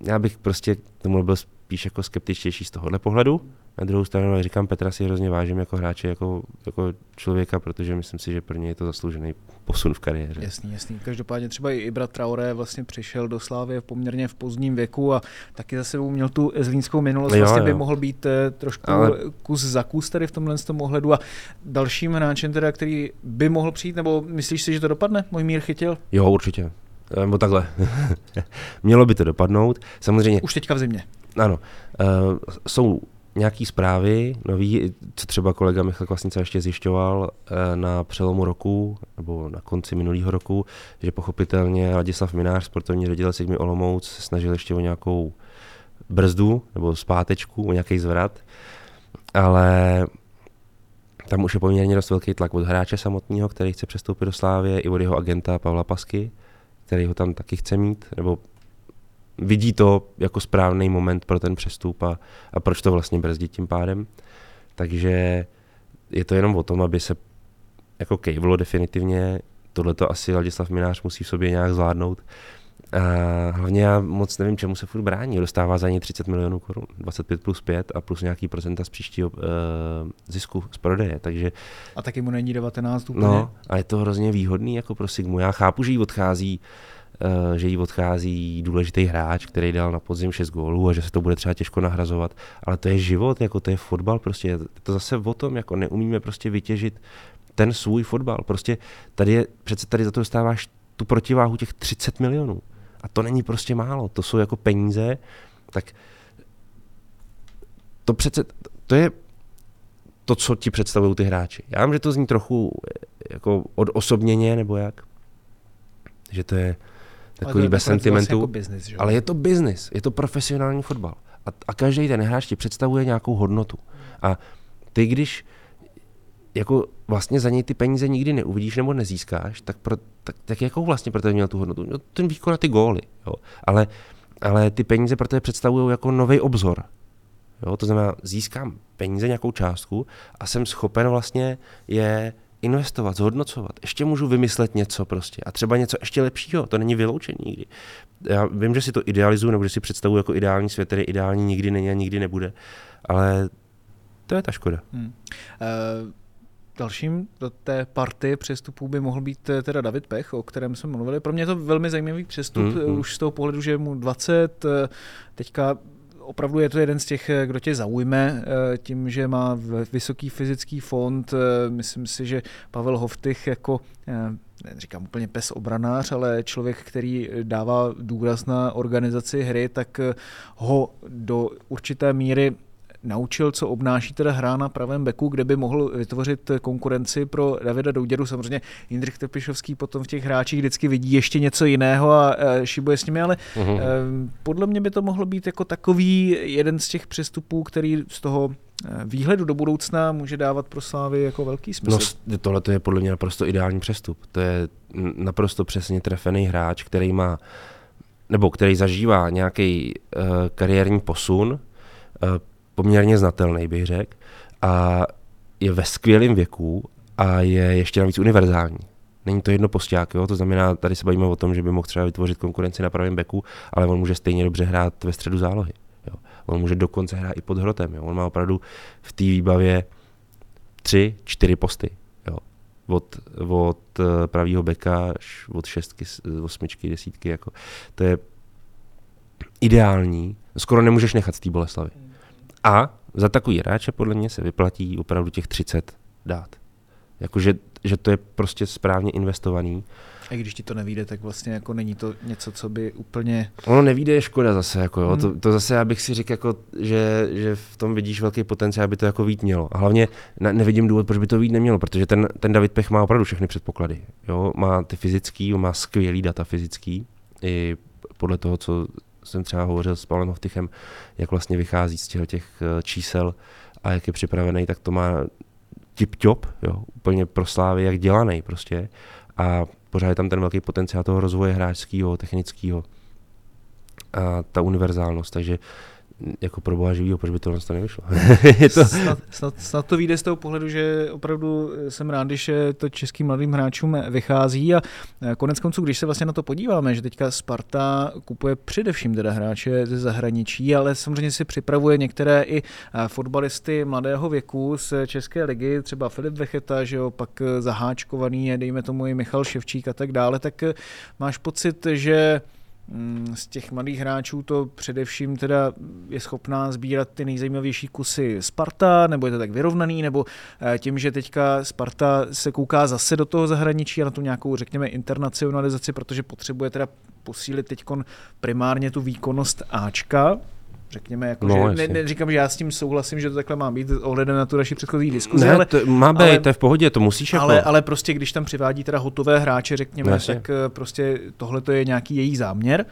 Já bych prostě tomu byl spíš jako skeptičtější z tohohle pohledu. Na druhou stranu, jak říkám, Petra si hrozně vážím jako hráče, jako, jako člověka, protože myslím si, že pro ně je to zasloužený posun v kariéře. Jasný, jasný. Každopádně třeba i Ibra Traoré vlastně přišel do Slávy v poměrně v pozdním věku a taky za sebou měl tu zlínskou minulost. Jo, vlastně jo. by mohl být eh, trošku Ale... kus za kus tady v tomhle tom ohledu. A dalším hráčem, teda, který by mohl přijít, nebo myslíš si, že to dopadne? Můj mír chytil? Jo, určitě. Nebo takhle. Mělo by to dopadnout. Samozřejmě. Už teďka v zimě. Ano. Uh, jsou nějaký zprávy nový, co třeba kolega Michal Kvasnica ještě zjišťoval uh, na přelomu roku nebo na konci minulého roku, že pochopitelně Ladislav Minář, sportovní ředitel Sigmy Olomouc, se snažil ještě o nějakou brzdu nebo zpátečku, o nějaký zvrat, ale tam už je poměrně dost velký tlak od hráče samotného, který chce přestoupit do Slávě, i od jeho agenta Pavla Pasky, který ho tam taky chce mít, nebo vidí to jako správný moment pro ten přestup a, a proč to vlastně brzdit tím pádem. Takže je to jenom o tom, aby se jako kejvlo definitivně, tohle to asi Ladislav Minář musí v sobě nějak zvládnout. A hlavně já moc nevím, čemu se furt brání. Dostává za ně 30 milionů korun, 25 plus 5 a plus nějaký procenta z příštího uh, zisku z prodeje. Takže, a taky mu není 19 úplně. No, a je to hrozně výhodný jako pro Sigmu. Já chápu, že jí odchází uh, že jí odchází důležitý hráč, který dal na podzim 6 gólů a že se to bude třeba těžko nahrazovat, ale to je život, jako to je fotbal, prostě to zase o tom, jako neumíme prostě vytěžit ten svůj fotbal. Prostě tady je, přece tady za to dostáváš tu protiváhu těch 30 milionů. A to není prostě málo, to jsou jako peníze, tak to přece, to je to, co ti představují ty hráči. Já vím, že to zní trochu jako odosobněně, nebo jak, že to je takový bez sentimentu, jako business, že? ale je to biznis, je to profesionální fotbal. A, a každý ten hráč ti představuje nějakou hodnotu. A ty, když jako vlastně za něj ty peníze nikdy neuvidíš nebo nezískáš, tak, pro, tak, tak jakou vlastně pro tebe měl tu hodnotu? No, ten výkon a ty góly. Jo. Ale, ale ty peníze pro tebe představují jako nový obzor. Jo. To znamená, získám peníze, nějakou částku a jsem schopen vlastně je investovat, zhodnocovat. Ještě můžu vymyslet něco prostě a třeba něco ještě lepšího, to není vyloučený nikdy. Já vím, že si to idealizuju nebo že si představuju jako ideální svět, který ideální nikdy není a nikdy nebude, ale To je ta škoda. Hmm. Uh, Dalším do té party přestupů by mohl být eh, teda David Pech, o kterém jsme mluvili. Pro mě je to velmi zajímavý přestup, mm, mm. už z toho pohledu, že je mu 20, teďka opravdu je to jeden z těch, kdo tě zaujme tím, že má vysoký fyzický fond. Myslím si, že Pavel Hoftych jako říkám úplně pes obranář, ale člověk, který dává důraz na organizaci hry, tak ho do určité míry naučil, co obnáší teda hra na pravém beku, kde by mohl vytvořit konkurenci pro Davida Douděru. Samozřejmě Jindřich Tepišovský potom v těch hráčích vždycky vidí ještě něco jiného a šibuje s nimi, ale uh-huh. podle mě by to mohlo být jako takový jeden z těch přestupů, který z toho eh, výhledu do budoucna může dávat pro Slávy jako velký smysl. No, tohle je podle mě naprosto ideální přestup. To je naprosto přesně trefený hráč, který má nebo který zažívá nějaký uh, kariérní posun, uh, poměrně znatelný, bych řekl, a je ve skvělém věku a je ještě navíc univerzální. Není to jedno posták, jo? to znamená, tady se bavíme o tom, že by mohl třeba vytvořit konkurenci na pravém beku, ale on může stejně dobře hrát ve středu zálohy. Jo? On může dokonce hrát i pod hrotem. Jo? On má opravdu v té výbavě tři, čtyři posty. Jo? Od, od eh, pravého beka až od šestky, osmičky, desítky. Jako. To je ideální. Skoro nemůžeš nechat z té Boleslavy. A za takový hráče podle mě se vyplatí opravdu těch 30 dát. Jakože že to je prostě správně investovaný. A když ti to nevíde, tak vlastně jako není to něco, co by úplně... Ono nevíde je škoda zase, jako jo. Hmm. To, to, zase já bych si řekl, jako, že, že v tom vidíš velký potenciál, aby to jako vít mělo. A hlavně ne, nevidím důvod, proč by to vít nemělo, protože ten, ten David Pech má opravdu všechny předpoklady. Jo? Má ty fyzický, má skvělý data fyzický, i podle toho, co jsem třeba hovořil s Pavlem Hovtychem, jak vlastně vychází z těch, těch eh, čísel a jak je připravený, tak to má tip-top, jo, úplně pro slávy, jak dělaný prostě. A pořád je tam ten velký potenciál toho rozvoje hráčského, technického a ta univerzálnost, takže jako pro boha živýho, proč by to to nevyšlo? je to... Snad, snad, snad, to vyjde z toho pohledu, že opravdu jsem rád, když to českým mladým hráčům vychází a konec konců, když se vlastně na to podíváme, že teďka Sparta kupuje především teda hráče ze zahraničí, ale samozřejmě si připravuje některé i fotbalisty mladého věku z České ligy, třeba Filip Vecheta, že jo, pak zaháčkovaný je, dejme tomu i Michal Ševčík a tak dále, tak máš pocit, že z těch mladých hráčů to především teda je schopná sbírat ty nejzajímavější kusy Sparta, nebo je to tak vyrovnaný, nebo eh, tím, že teďka Sparta se kouká zase do toho zahraničí a na tu nějakou, řekněme, internacionalizaci, protože potřebuje teda posílit teď primárně tu výkonnost Ačka, řekněme, jako, no, že ne, neříkám, že já s tím souhlasím, že to takhle má být ohledem na tu naši předchozí diskuzi. Ne, ale, to má být, ale, to je v pohodě, to musíš ale, jako... ale prostě, když tam přivádí teda hotové hráče, řekněme, no, tak eh, prostě tohle to je nějaký její záměr,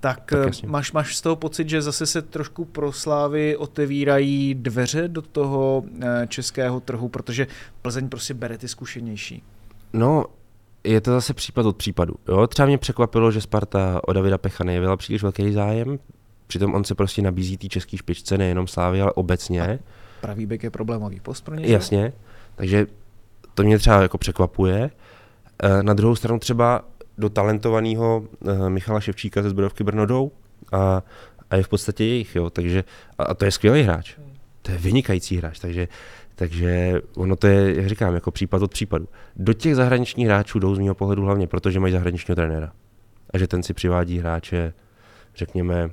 tak, tak eh, máš, máš z toho pocit, že zase se trošku pro Slávy otevírají dveře do toho eh, českého trhu, protože Plzeň prostě bere ty zkušenější. No, je to zase případ od případu. Jo? Třeba mě překvapilo, že Sparta o Davida Pecha nejevila příliš velký zájem. Přitom on se prostě nabízí té české špičce, nejenom Slávy, ale obecně. A pravý bek je problémový post pro něj. Jasně, takže to mě třeba jako překvapuje. Eh, na druhou stranu třeba do talentovaného eh, Michala Ševčíka ze Zbrojovky Brnodou a, a je v podstatě jejich, jo, takže a, a to je skvělý hráč. To je vynikající hráč, takže, takže ono to je, jak říkám, jako případ od případu. Do těch zahraničních hráčů jdou z mého pohledu hlavně, protože mají zahraničního trenéra. A že ten si přivádí hráče, řekněme,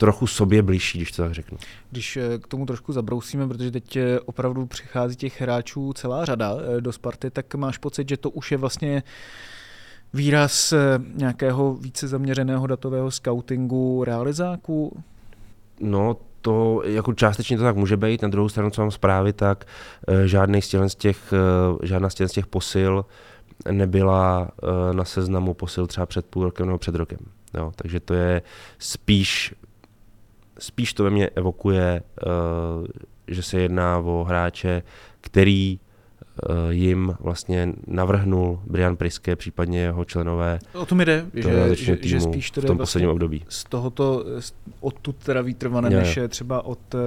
trochu sobě blížší, když to tak řeknu. Když eh, k tomu trošku zabrousíme, protože teď eh, opravdu přichází těch hráčů celá řada eh, do Sparty, tak máš pocit, že to už je vlastně výraz nějakého více zaměřeného datového scoutingu realizáků? No, to jako částečně to tak může být, na druhou stranu, co mám zprávy, tak žádný z těch, žádná z těch posil nebyla na seznamu posil třeba před půl rokem nebo před rokem. Jo, takže to je spíš spíš to ve mně evokuje, uh, že se jedná o hráče, který uh, jim vlastně navrhnul Brian Priske, případně jeho členové. O tom jde, že, že, že spíš to v tom vlastně posledním období. Z tohoto, odtud teda výtrvané, než třeba od uh,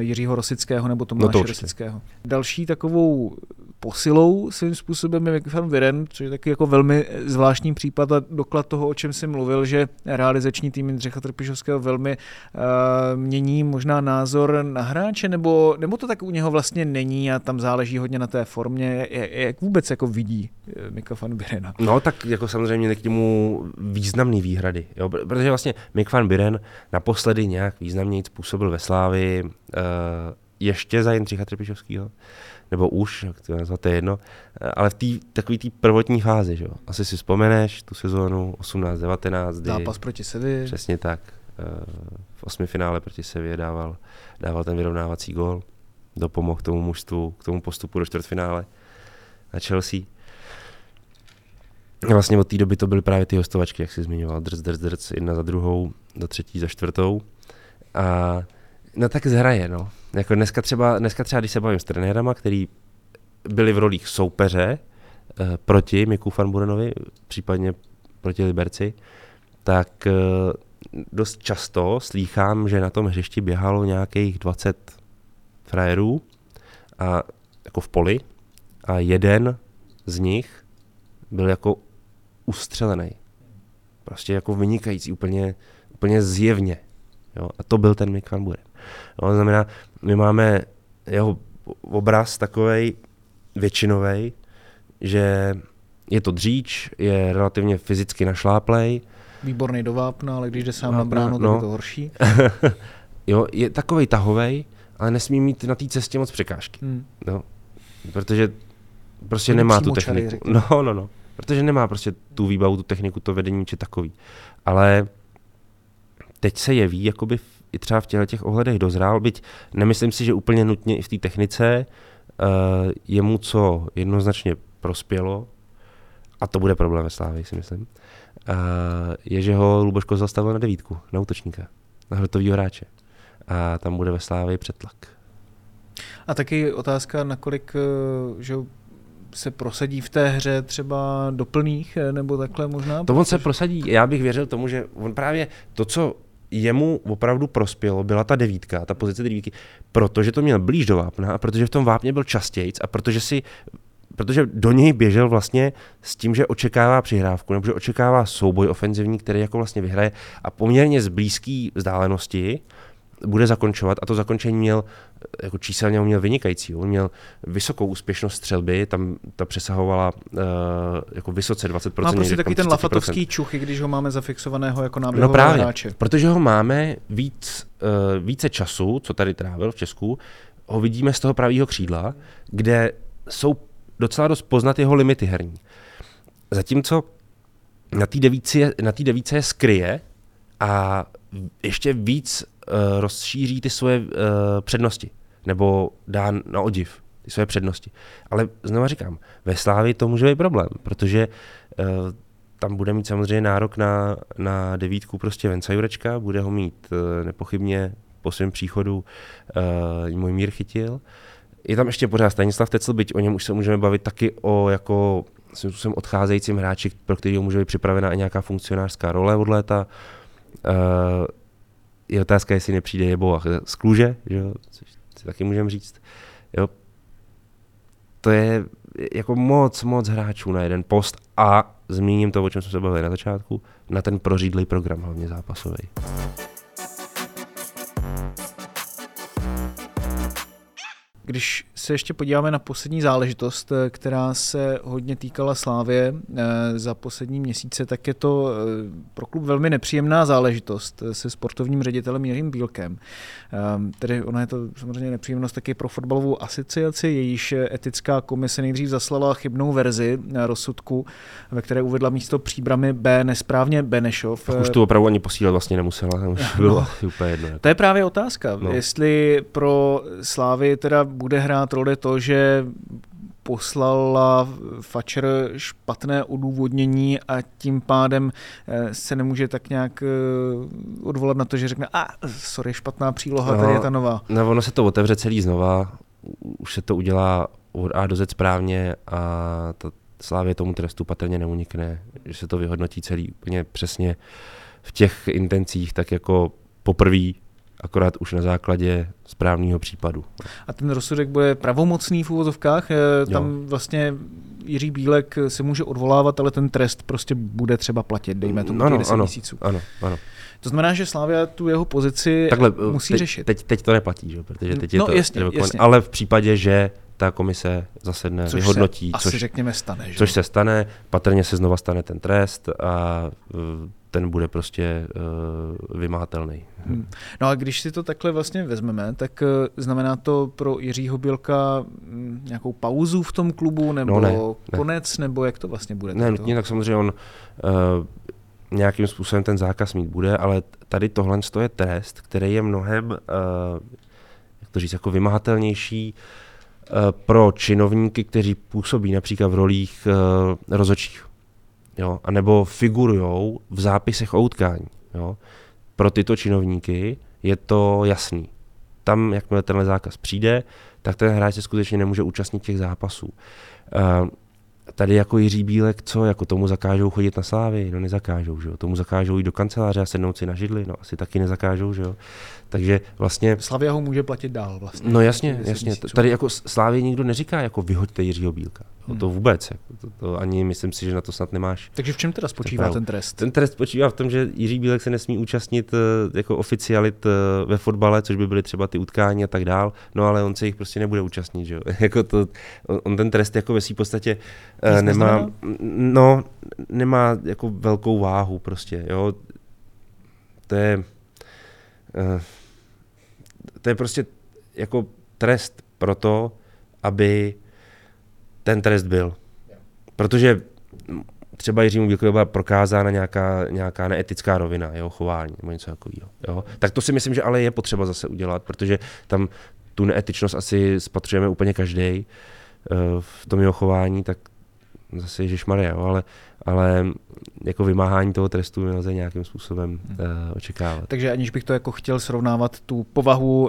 Jiřího Rosického nebo Tomáše no to Rosického. Další takovou posilou svým způsobem je Mikan Viren, což je taky jako velmi zvláštní případ a doklad toho, o čem jsem mluvil, že realizační tým Jindřicha Trpišovského velmi uh, mění možná názor na hráče, nebo, nebo to tak u něho vlastně není a tam záleží hodně na té formě. Jak vůbec jako vidí eh, Mika van Birena? No tak jako samozřejmě k němu významný výhrady, jo, protože vlastně Mik van Biren naposledy nějak významněji způsobil ve Slávi uh, ještě za Jindřicha Trpišovského nebo už, jak to nazvat, to je jedno, ale v té takové té prvotní fázi, že jo. Asi si vzpomeneš tu sezónu 18-19, kdy... Zápas proti Sevě. Přesně tak. Eh, v osmi finále proti Sevě dával, dával ten vyrovnávací gol, dopomohl tomu mužstvu, k tomu postupu do čtvrtfinále na Chelsea. Vlastně od té doby to byly právě ty hostovačky, jak jsi zmiňoval, drc, drc, drc, jedna za druhou, do třetí, za čtvrtou. A no tak zhraje, no. Jako dneska třeba, dneska třeba, když se bavím s trenérama, který byli v rolích soupeře eh, proti Miku Fanburenovi, případně proti Liberci, tak eh, dost často slýchám, že na tom hřišti běhalo nějakých 20 frajerů a jako v poli a jeden z nich byl jako ustřelený. Prostě jako vynikající, úplně, úplně zjevně. Jo? A to byl ten Mick Van Buren. No, to znamená, my máme jeho obraz takový většinový, že je to dříč, je relativně fyzicky našláplej. Výborný do vápna, ale když jde sám na bránu, no. tak je to horší. jo, je takový tahovej, ale nesmí mít na té cestě moc překážky. Hmm. No, protože prostě nemá tu techniku. Čary, no, no, no. Protože nemá prostě tu výbavu, tu techniku, to vedení či takový. Ale teď se jeví jakoby i třeba v těchto těch ohledech dozrál, byť nemyslím si, že úplně nutně i v té technice uh, jemu co jednoznačně prospělo, a to bude problém ve Slávě, si myslím, uh, je, že ho Luboško zastavil na devítku, na útočníka, na hrotovýho hráče. A tam bude ve Slávě přetlak. A taky otázka, nakolik eh, že se prosadí v té hře třeba doplných, nebo takhle možná? To on se prosadí, já bych věřil tomu, že on právě to, co jemu opravdu prospělo, byla ta devítka, ta pozice devítky, protože to měl blíž do vápna a protože v tom vápně byl častějc a protože si protože do něj běžel vlastně s tím, že očekává přihrávku, nebo že očekává souboj ofenzivní, který jako vlastně vyhraje a poměrně z blízké vzdálenosti bude zakončovat a to zakončení měl jako číselně on měl vynikající. On měl vysokou úspěšnost střelby, tam ta přesahovala uh, jako vysoce 20%. Má prostě taky ten lafatovský čuch, když ho máme zafixovaného jako náběhového no právě, hráče. protože ho máme víc, uh, více času, co tady trávil v Česku, ho vidíme z toho pravého křídla, kde jsou docela dost poznat jeho limity herní. Zatímco na té devíce, na devíce je skryje a ještě víc uh, rozšíří ty svoje uh, přednosti, nebo dá na odiv ty svoje přednosti. Ale znovu říkám, ve Slávi to může být problém, protože uh, tam bude mít samozřejmě nárok na, na devítku prostě Venca Jurečka, bude ho mít uh, nepochybně po svém příchodu uh, můj mír chytil. Je tam ještě pořád Stanislav Tecl, byť o něm už se můžeme bavit taky o jako jsem odcházejícím hráči, pro který může být připravena i nějaká funkcionářská role od léta. Uh, je otázka, jestli nepřijde Jebo z Kluže, že jo, což si taky můžeme říct. Jo. To je jako moc, moc hráčů na jeden post a zmíním to, o čem jsme se bavili na začátku, na ten prořídlý program, hlavně zápasový. Když se ještě podíváme na poslední záležitost, eh, která se hodně týkala Slávě eh, za poslední měsíce, tak je to eh, pro klub velmi nepříjemná záležitost se sportovním ředitelem Jiřím Bílkem. Ehm, tedy ona je to samozřejmě nepříjemnost taky pro fotbalovou asociaci, jejíž etická komise nejdřív zaslala chybnou verzi rozsudku, ve které uvedla místo příbramy B nesprávně Benešov. už tu opravdu ani posílat vlastně nemusela, už bylo no, úplně jedno. To je právě otázka, no. jestli pro Slávy teda bude hrát roli to, že poslala Fatscher špatné odůvodnění a tím pádem eh, se nemůže tak nějak eh, odvolat na to, že řekne, a sorry, špatná příloha, no, tady je ta nová. No, ono se to otevře celý znova, už se to udělá od A do Z správně a to Slávě tomu trestu patrně neunikne, že se to vyhodnotí celý úplně přesně v těch intencích, tak jako poprvé akorát už na základě správného případu. A ten rozsudek bude pravomocný v úvozovkách, eh, tam jo. vlastně Jiří Bílek se může odvolávat, ale ten trest prostě bude třeba platit, dejme tomu ano, 10 ano, měsíců. Ano, ano. To znamená, že Slávia tu jeho pozici Takhle, musí teď, řešit. Teď, teď to neplatí, že? protože teď je no, to jasně, jasně. ale v případě, že ta komise zasedne, což vyhodnotí, se což, asi řekněme stane. Že? Což se stane, patrně se znova stane ten trest a uh, ten bude prostě uh, vymahatelný. Hmm. No a když si to takhle vlastně vezmeme, tak uh, znamená to pro Jiřího Bělka um, nějakou pauzu v tom klubu, nebo no ne, konec, ne. nebo jak to vlastně bude? Ne, nutně, tak samozřejmě on uh, nějakým způsobem ten zákaz mít bude, ale tady tohle je trest, který je mnohem, uh, jak to říct, jako vymahatelnější uh, pro činovníky, kteří působí například v rolích uh, rozočích, jo, anebo figurujou v zápisech o utkání. Jo. Pro tyto činovníky je to jasný. Tam, jakmile tenhle zákaz přijde, tak ten hráč se skutečně nemůže účastnit těch zápasů. Uh, tady jako Jiří Bílek, co, jako tomu zakážou chodit na slávy, no nezakážou, že jo, tomu zakážou jít do kanceláře a sednout si na židli, no asi taky nezakážou, že jo. Takže vlastně... Slavia ho může platit dál vlastně. No jasně, jasně. Tady jako Slávě nikdo neříká, jako vyhoďte Jiřího Bílka. Hmm. To vůbec. Jako, to, to, ani myslím si, že na to snad nemáš. Takže v čem teda spočívá ten trest? Ten trest spočívá v tom, že Jiří Bílek se nesmí účastnit eh, jako oficialit eh, ve fotbale, což by byly třeba ty utkání a tak dál, no ale on se jich prostě nebude účastnit, že jo. jako to, on ten trest jako ve v podstatě uh, nemá, no, nemá jako velkou váhu prostě, jo. To je, to je prostě jako trest pro to, aby ten trest byl. Protože třeba Jiřímu Bílkovi byla prokázána nějaká, nějaká neetická rovina jeho chování nebo něco takového. Jo? Tak to si myslím, že ale je potřeba zase udělat, protože tam tu neetičnost asi spatřujeme úplně každý uh, v tom jeho chování, tak zase Ježíš Maria, ale, ale jako vymáhání toho trestu nelze nějakým způsobem uh, očekávat. Takže aniž bych to jako chtěl srovnávat tu povahu uh,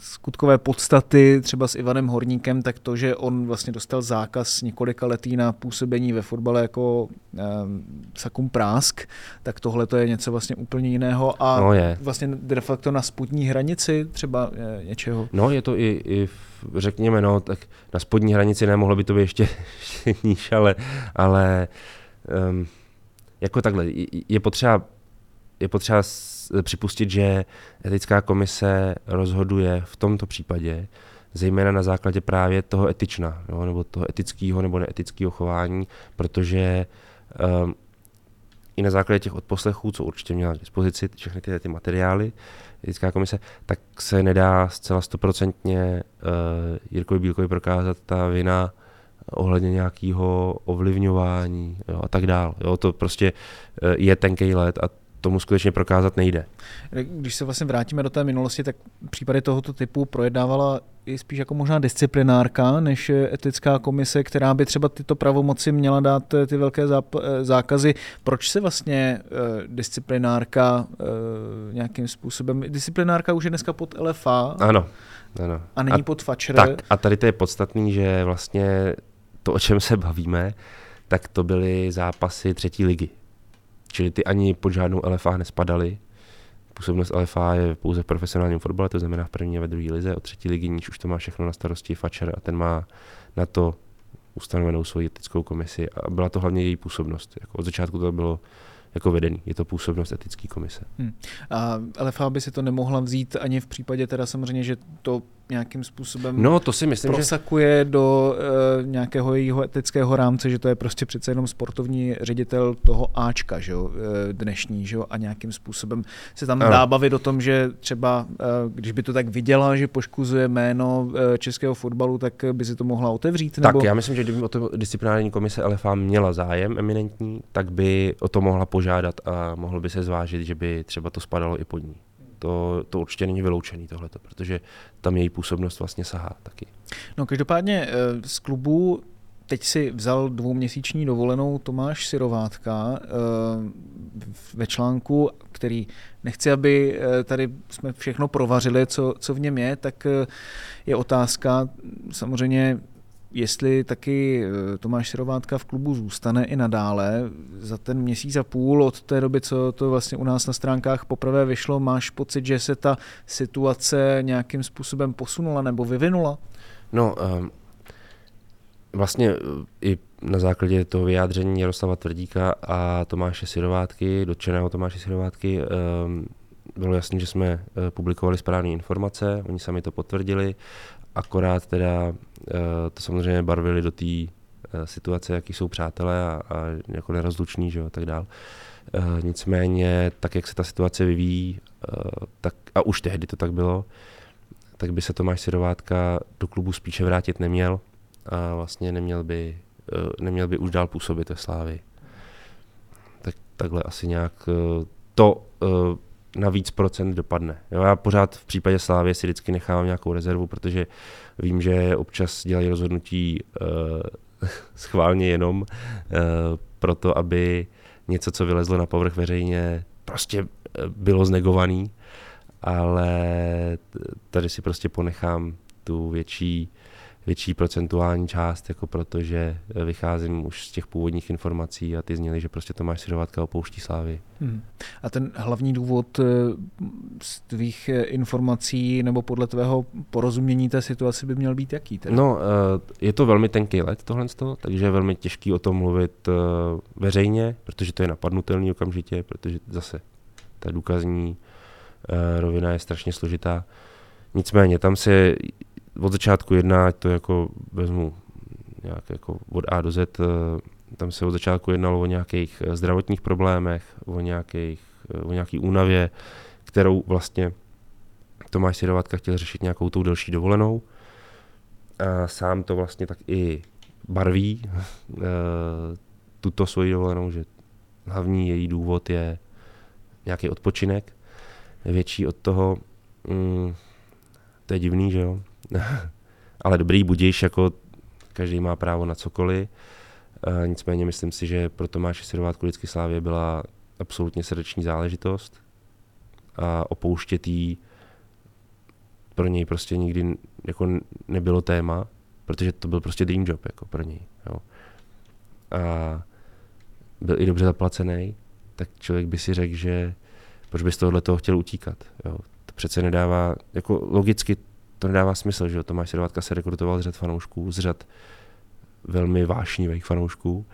skutkové podstaty třeba s Ivanem Horníkem, tak to, že on vlastně dostal zákaz několika letý na působení ve fotbale jako um, Sakum Prásk, tak tohle to je něco vlastně úplně jiného a no je. vlastně de facto na spodní hranici třeba je, něčeho. No je to i, i v, řekněme, no, tak na spodní hranici nemohlo by to být ještě, ještě níž, ale, ale um, jako takhle, je potřeba je potřeba připustit, že etická komise rozhoduje v tomto případě zejména na základě právě toho etična, jo, nebo toho etického nebo neetického chování, protože um, i na základě těch odposlechů, co určitě měla k dispozici, všechny ty, ty materiály, etická komise, tak se nedá zcela stoprocentně uh, Jirkovi Bílkovi prokázat ta vina ohledně nějakého ovlivňování jo, a tak dále. To prostě uh, je tenký let a tomu skutečně prokázat nejde. Když se vlastně vrátíme do té minulosti, tak případy tohoto typu projednávala i spíš jako možná disciplinárka než etická komise, která by třeba tyto pravomoci měla dát eh, ty velké eh, zákazy. Proč se vlastně uh, disciplinárka nějakým způsobem... Disciplinárka už je dneska pod LFA. Ano. ano. A není a, pod FAČR. Tak a tady to je podstatný, že vlastně to, o čem se bavíme, tak to byly zápasy třetí ligy. Čili ty ani pod žádnou LFA nespadaly. Působnost LFA je pouze v profesionálním fotbale, to znamená v první a ve druhé lize. Od třetí ligy níž už to má všechno na starosti Fatscher a ten má na to ustanovenou svoji etickou komisi a byla to hlavně její působnost. Jako od začátku to bylo jako vedený. Je to působnost etické komise. Hmm. A LFA by si to nemohla vzít ani v případě teda samozřejmě, že to nějakým způsobem no, to si myslím, prosakuje že... do uh, nějakého jejího etického rámce, že to je prostě přece jenom sportovní ředitel toho Ačka, že jo, eh, dnešní, že jo, a nějakým způsobem se tam ano. dá bavit o tom, že třeba, uh, když by to tak viděla, že poškuzuje jméno uh, českého fotbalu, tak by si to mohla otevřít? Tak, nebo... já myslím, že kdyby o to disciplinární komise LFA měla zájem eminentní, tak by o to mohla požádat a mohlo by se zvážit, že by třeba to spadalo i pod ní to, to určitě není vyloučený tohleto, protože tam její působnost vlastně sahá taky. No každopádně eh, z klubu teď si vzal dvouměsíční dovolenou Tomáš Sirovátka eh, ve článku, který nechci, aby eh, tady jsme všechno provařili, co, co v něm je, tak je otázka samozřejmě jestli taky eh, Tomáš Serovátka v klubu zůstane i nadále. Za ten měsíc a půl od té doby, co to vlastně u nás na stránkách poprvé vyšlo, máš pocit, že se ta situace nějakým způsobem posunula nebo vyvinula? No, um, vlastně eh, i na základě toho vyjádření Jaroslava Tvrdíka a Tomáše Sirovátky, dotčeného Tomáše Sirovátky, um, bylo jasné, že jsme eh, publikovali správné informace, oni sami to potvrdili, akorát teda to samozřejmě barvili do té eh, situace, jaký jsou přátelé a, a jako nerozluční, že jo, a tak dál. Nicméně, tak jak se ta situace vyvíjí, tak, a už tehdy to tak bylo, tak by se Tomáš Sirovátka do klubu spíše vrátit neměl a vlastně neměl by, neměl by už dál působit ve Slávy. Tak takhle asi nějak to na víc procent dopadne. Jo, já pořád v případě Slávy si vždycky nechávám nějakou rezervu, protože vím, že občas dělají rozhodnutí uh, schválně jenom uh, proto, aby něco, co vylezlo na povrch veřejně, prostě eh, bylo znegovaný, ale tady si prostě ponechám tu větší větší procentuální část, jako protože vycházím už z těch původních informací a ty zněly, že prostě Tomáš Sirovátka opouští Slávy. Hmm. A ten hlavní důvod eh, z tvých eh, informací nebo podle tvého porozumění té situace by měl být jaký? Tedy? No, eh, je to velmi tenký let tohle, takže je velmi těžký o tom mluvit veřejně, protože to je napadnutelný okamžitě, protože zase ta důkazní rovina je strašně složitá. Nicméně tam se od začátku jedna, ať to jako vezmu nějak jako od A do Z, eh, tam se od začátku jednalo o nějakých eh, zdravotních problémech, o, nějakých, eh, o nějaký únavě, kterou vlastně Tomáš Sirovatka chtěl řešit nějakou tou delší dovolenou. A sám to vlastně tak i barví tuto svoji dovolenou, že hlavní její důvod je nějaký odpočinek, větší od toho, mm, to je divný, že jo, ale dobrý budíš, jako každý má právo na cokoliv. E, nicméně myslím si, že pro Tomáše Sirovátku vždycky Slávě byla absolutně srdeční záležitost a opouštět jí pro něj prostě nikdy jako nebylo téma, protože to byl prostě dream job jako pro něj. Jo. A byl i dobře zaplacený, tak člověk by si řekl, že proč by z tohohle toho chtěl utíkat. Jo. To přece nedává, jako logicky to nedává smysl, že Tomáš Sedlátka se rekrutoval z řad fanoušků, z řad velmi vášnivých fanoušků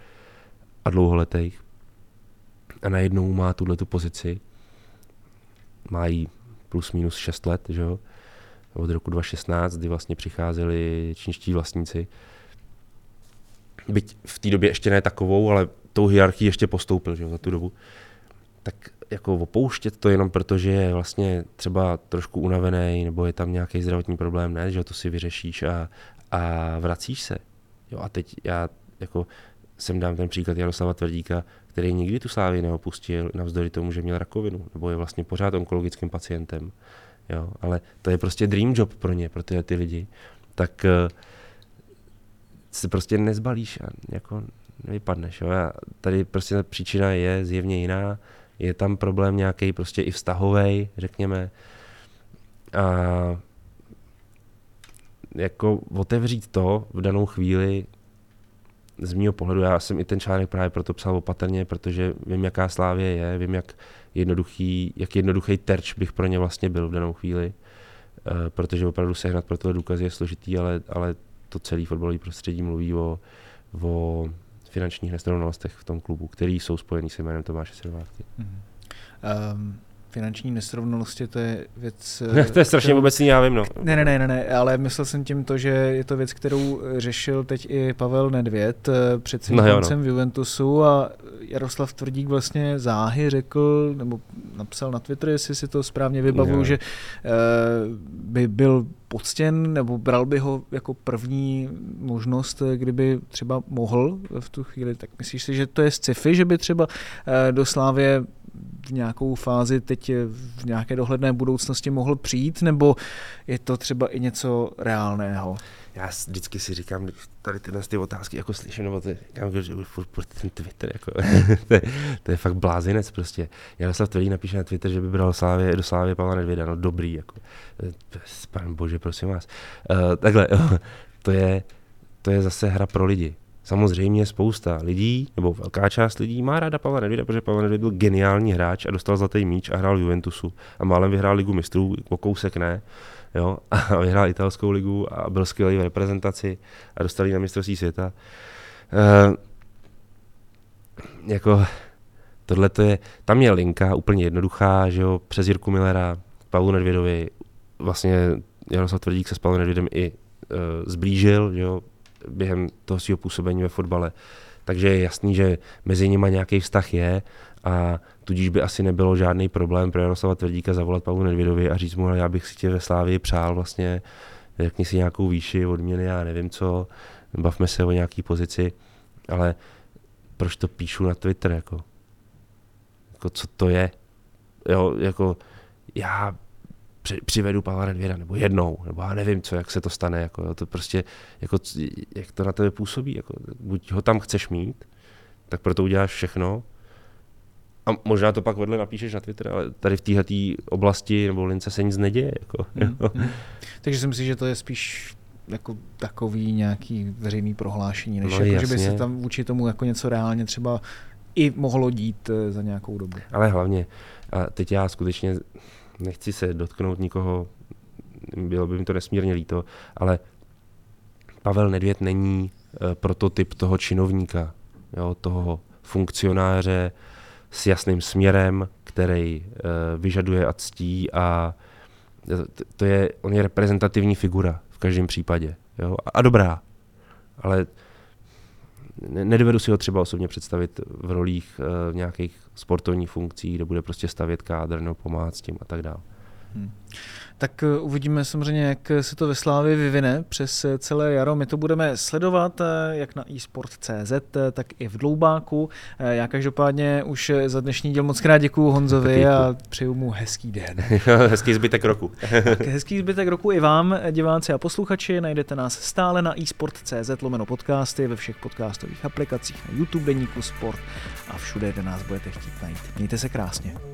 a dlouholetých. A najednou má tuhle tu pozici, má jí plus minus 6 let, že jo, od roku 2016, kdy vlastně přicházeli čínští vlastníci. Byť v té době ještě ne takovou, ale tou hierarchii ještě postoupil že jo, za tu dobu. Tak jako opouštět to jenom proto, že je vlastně třeba trošku unavený nebo je tam nějaký zdravotní problém, ne, že to si vyřešíš a, a vracíš se. Jo, a teď já jako jsem dám ten příklad Jaroslava Tvrdíka, který nikdy tu slávy neopustil, navzdory tomu, že měl rakovinu, nebo je vlastně pořád onkologickým pacientem. Jo, ale to je prostě dream job pro ně, pro tyhle ty lidi. Tak uh, se prostě nezbalíš a jako nevypadneš. Jo? A tady prostě příčina je zjevně jiná je tam problém nějaký prostě i vztahový, řekněme. A jako otevřít to v danou chvíli z mého pohledu, já jsem i ten článek právě proto psal opatrně, protože vím, jaká Slávě je, vím, jak jednoduchý, jak jednoduchý terč bych pro ně vlastně byl v danou chvíli, uh, protože opravdu sehnat pro tohle důkazy je složitý, ale, ale to celé fotbalové prostředí mluví o, o finančních nesrovnalostech v tom klubu, který jsou spojený se jménem Tomáše Silvátky. Mm-hmm. Um, finanční nesrovnalosti, to je věc... to je strašně kterou... obecný, já vím, no. Ne, ne, ne, ne, ne, ale myslel jsem tím to, že je to věc, kterou řešil teď i Pavel Nedvěd eh, před svým no, koncem no. v Juventusu a Jaroslav Tvrdík vlastně záhy řekl, nebo napsal na Twitter, jestli si to správně vybavuju, no. že uh, by byl poctěn, nebo bral by ho jako první možnost, kdyby třeba mohl v tu chvíli, tak myslíš si, že to je sci-fi, že by třeba uh, do Slávě v nějakou fázi teď v nějaké dohledné budoucnosti mohl přijít, nebo je to třeba i něco reálného? Já vždycky si říkám, tady tyhle ty otázky jako slyším, nebo ty, říkám, že furt ten Twitter, jako, to, je, to, je, fakt blázinec prostě. Jaroslav Tvrdý napíše na Twitter, že by bral Slávě, do Slávy Pavla Nedvěda, no dobrý, jako, pan bože, prosím vás. Uh, takhle, to je, to je zase hra pro lidi. Samozřejmě spousta lidí, nebo velká část lidí má ráda Pavla Nedvěda, protože Pavel Nedvěd byl geniální hráč a dostal zlatý míč a hrál Juventusu. A málem vyhrál ligu mistrů, o kousek ne. Jo? A vyhrál italskou ligu a byl skvělý v reprezentaci a dostal na mistrovství světa. E, jako tohle to je, tam je linka úplně jednoduchá, že jo, přes Jirku Millera, Pavlu Nedvědovi, vlastně Jaroslav Tvrdík se s Pavlem Nedvědem i e, zblížil, že jo, během toho svého působení ve fotbale. Takže je jasný, že mezi nimi nějaký vztah je a tudíž by asi nebylo žádný problém pro Jaroslava Tvrdíka zavolat Pavlu Nedvědovi a říct mu, já bych si tě ve Slávii přál vlastně, řekni si nějakou výši, odměny, já nevím co, bavme se o nějaký pozici, ale proč to píšu na Twitter, jako, jako co to je, jo, jako já přivedu Pavla Nedvěda, nebo jednou, nebo já nevím, co, jak se to stane, jako, to prostě, jako, jak to na tebe působí, jako, buď ho tam chceš mít, tak proto uděláš všechno, a možná to pak vedle napíšeš na Twitter, ale tady v této oblasti nebo lince se nic neděje. Jako, mm, mm. Takže si myslím, že to je spíš jako takový nějaký veřejný prohlášení, než no, jako, že by se tam vůči tomu jako něco reálně třeba i mohlo dít eh, za nějakou dobu. Ale hlavně, a teď já skutečně nechci se dotknout nikoho, bylo by mi to nesmírně líto, ale Pavel Nedvěd není uh, prototyp toho činovníka, jo, toho funkcionáře s jasným směrem, který uh, vyžaduje a ctí a to je, on je reprezentativní figura v každém případě. Jo? A dobrá. Ale nedovedu si ho třeba osobně představit v rolích uh, nějakých sportovních funkcí, kde bude prostě stavět kádr nebo pomáhat s tím a tak dále. Hmm. Tak eh, uvidíme samozřejmě, jak se to ve Slávě vyvine přes eh, celé jaro. My to budeme sledovat jak na eSport.cz, tak i v Dloubáku. Já každopádně už za dnešní díl moc krát děkuju Honzovi a přeju mu hezký den. hezký zbytek roku. tak hezký zbytek roku i vám, diváci a posluchači. Najdete nás stále na eSport.cz lomeno podcasty ve všech podcastových aplikacích, na YouTube Deníku Sport a všude, kde nás budete chtít najít. Mějte se krásně.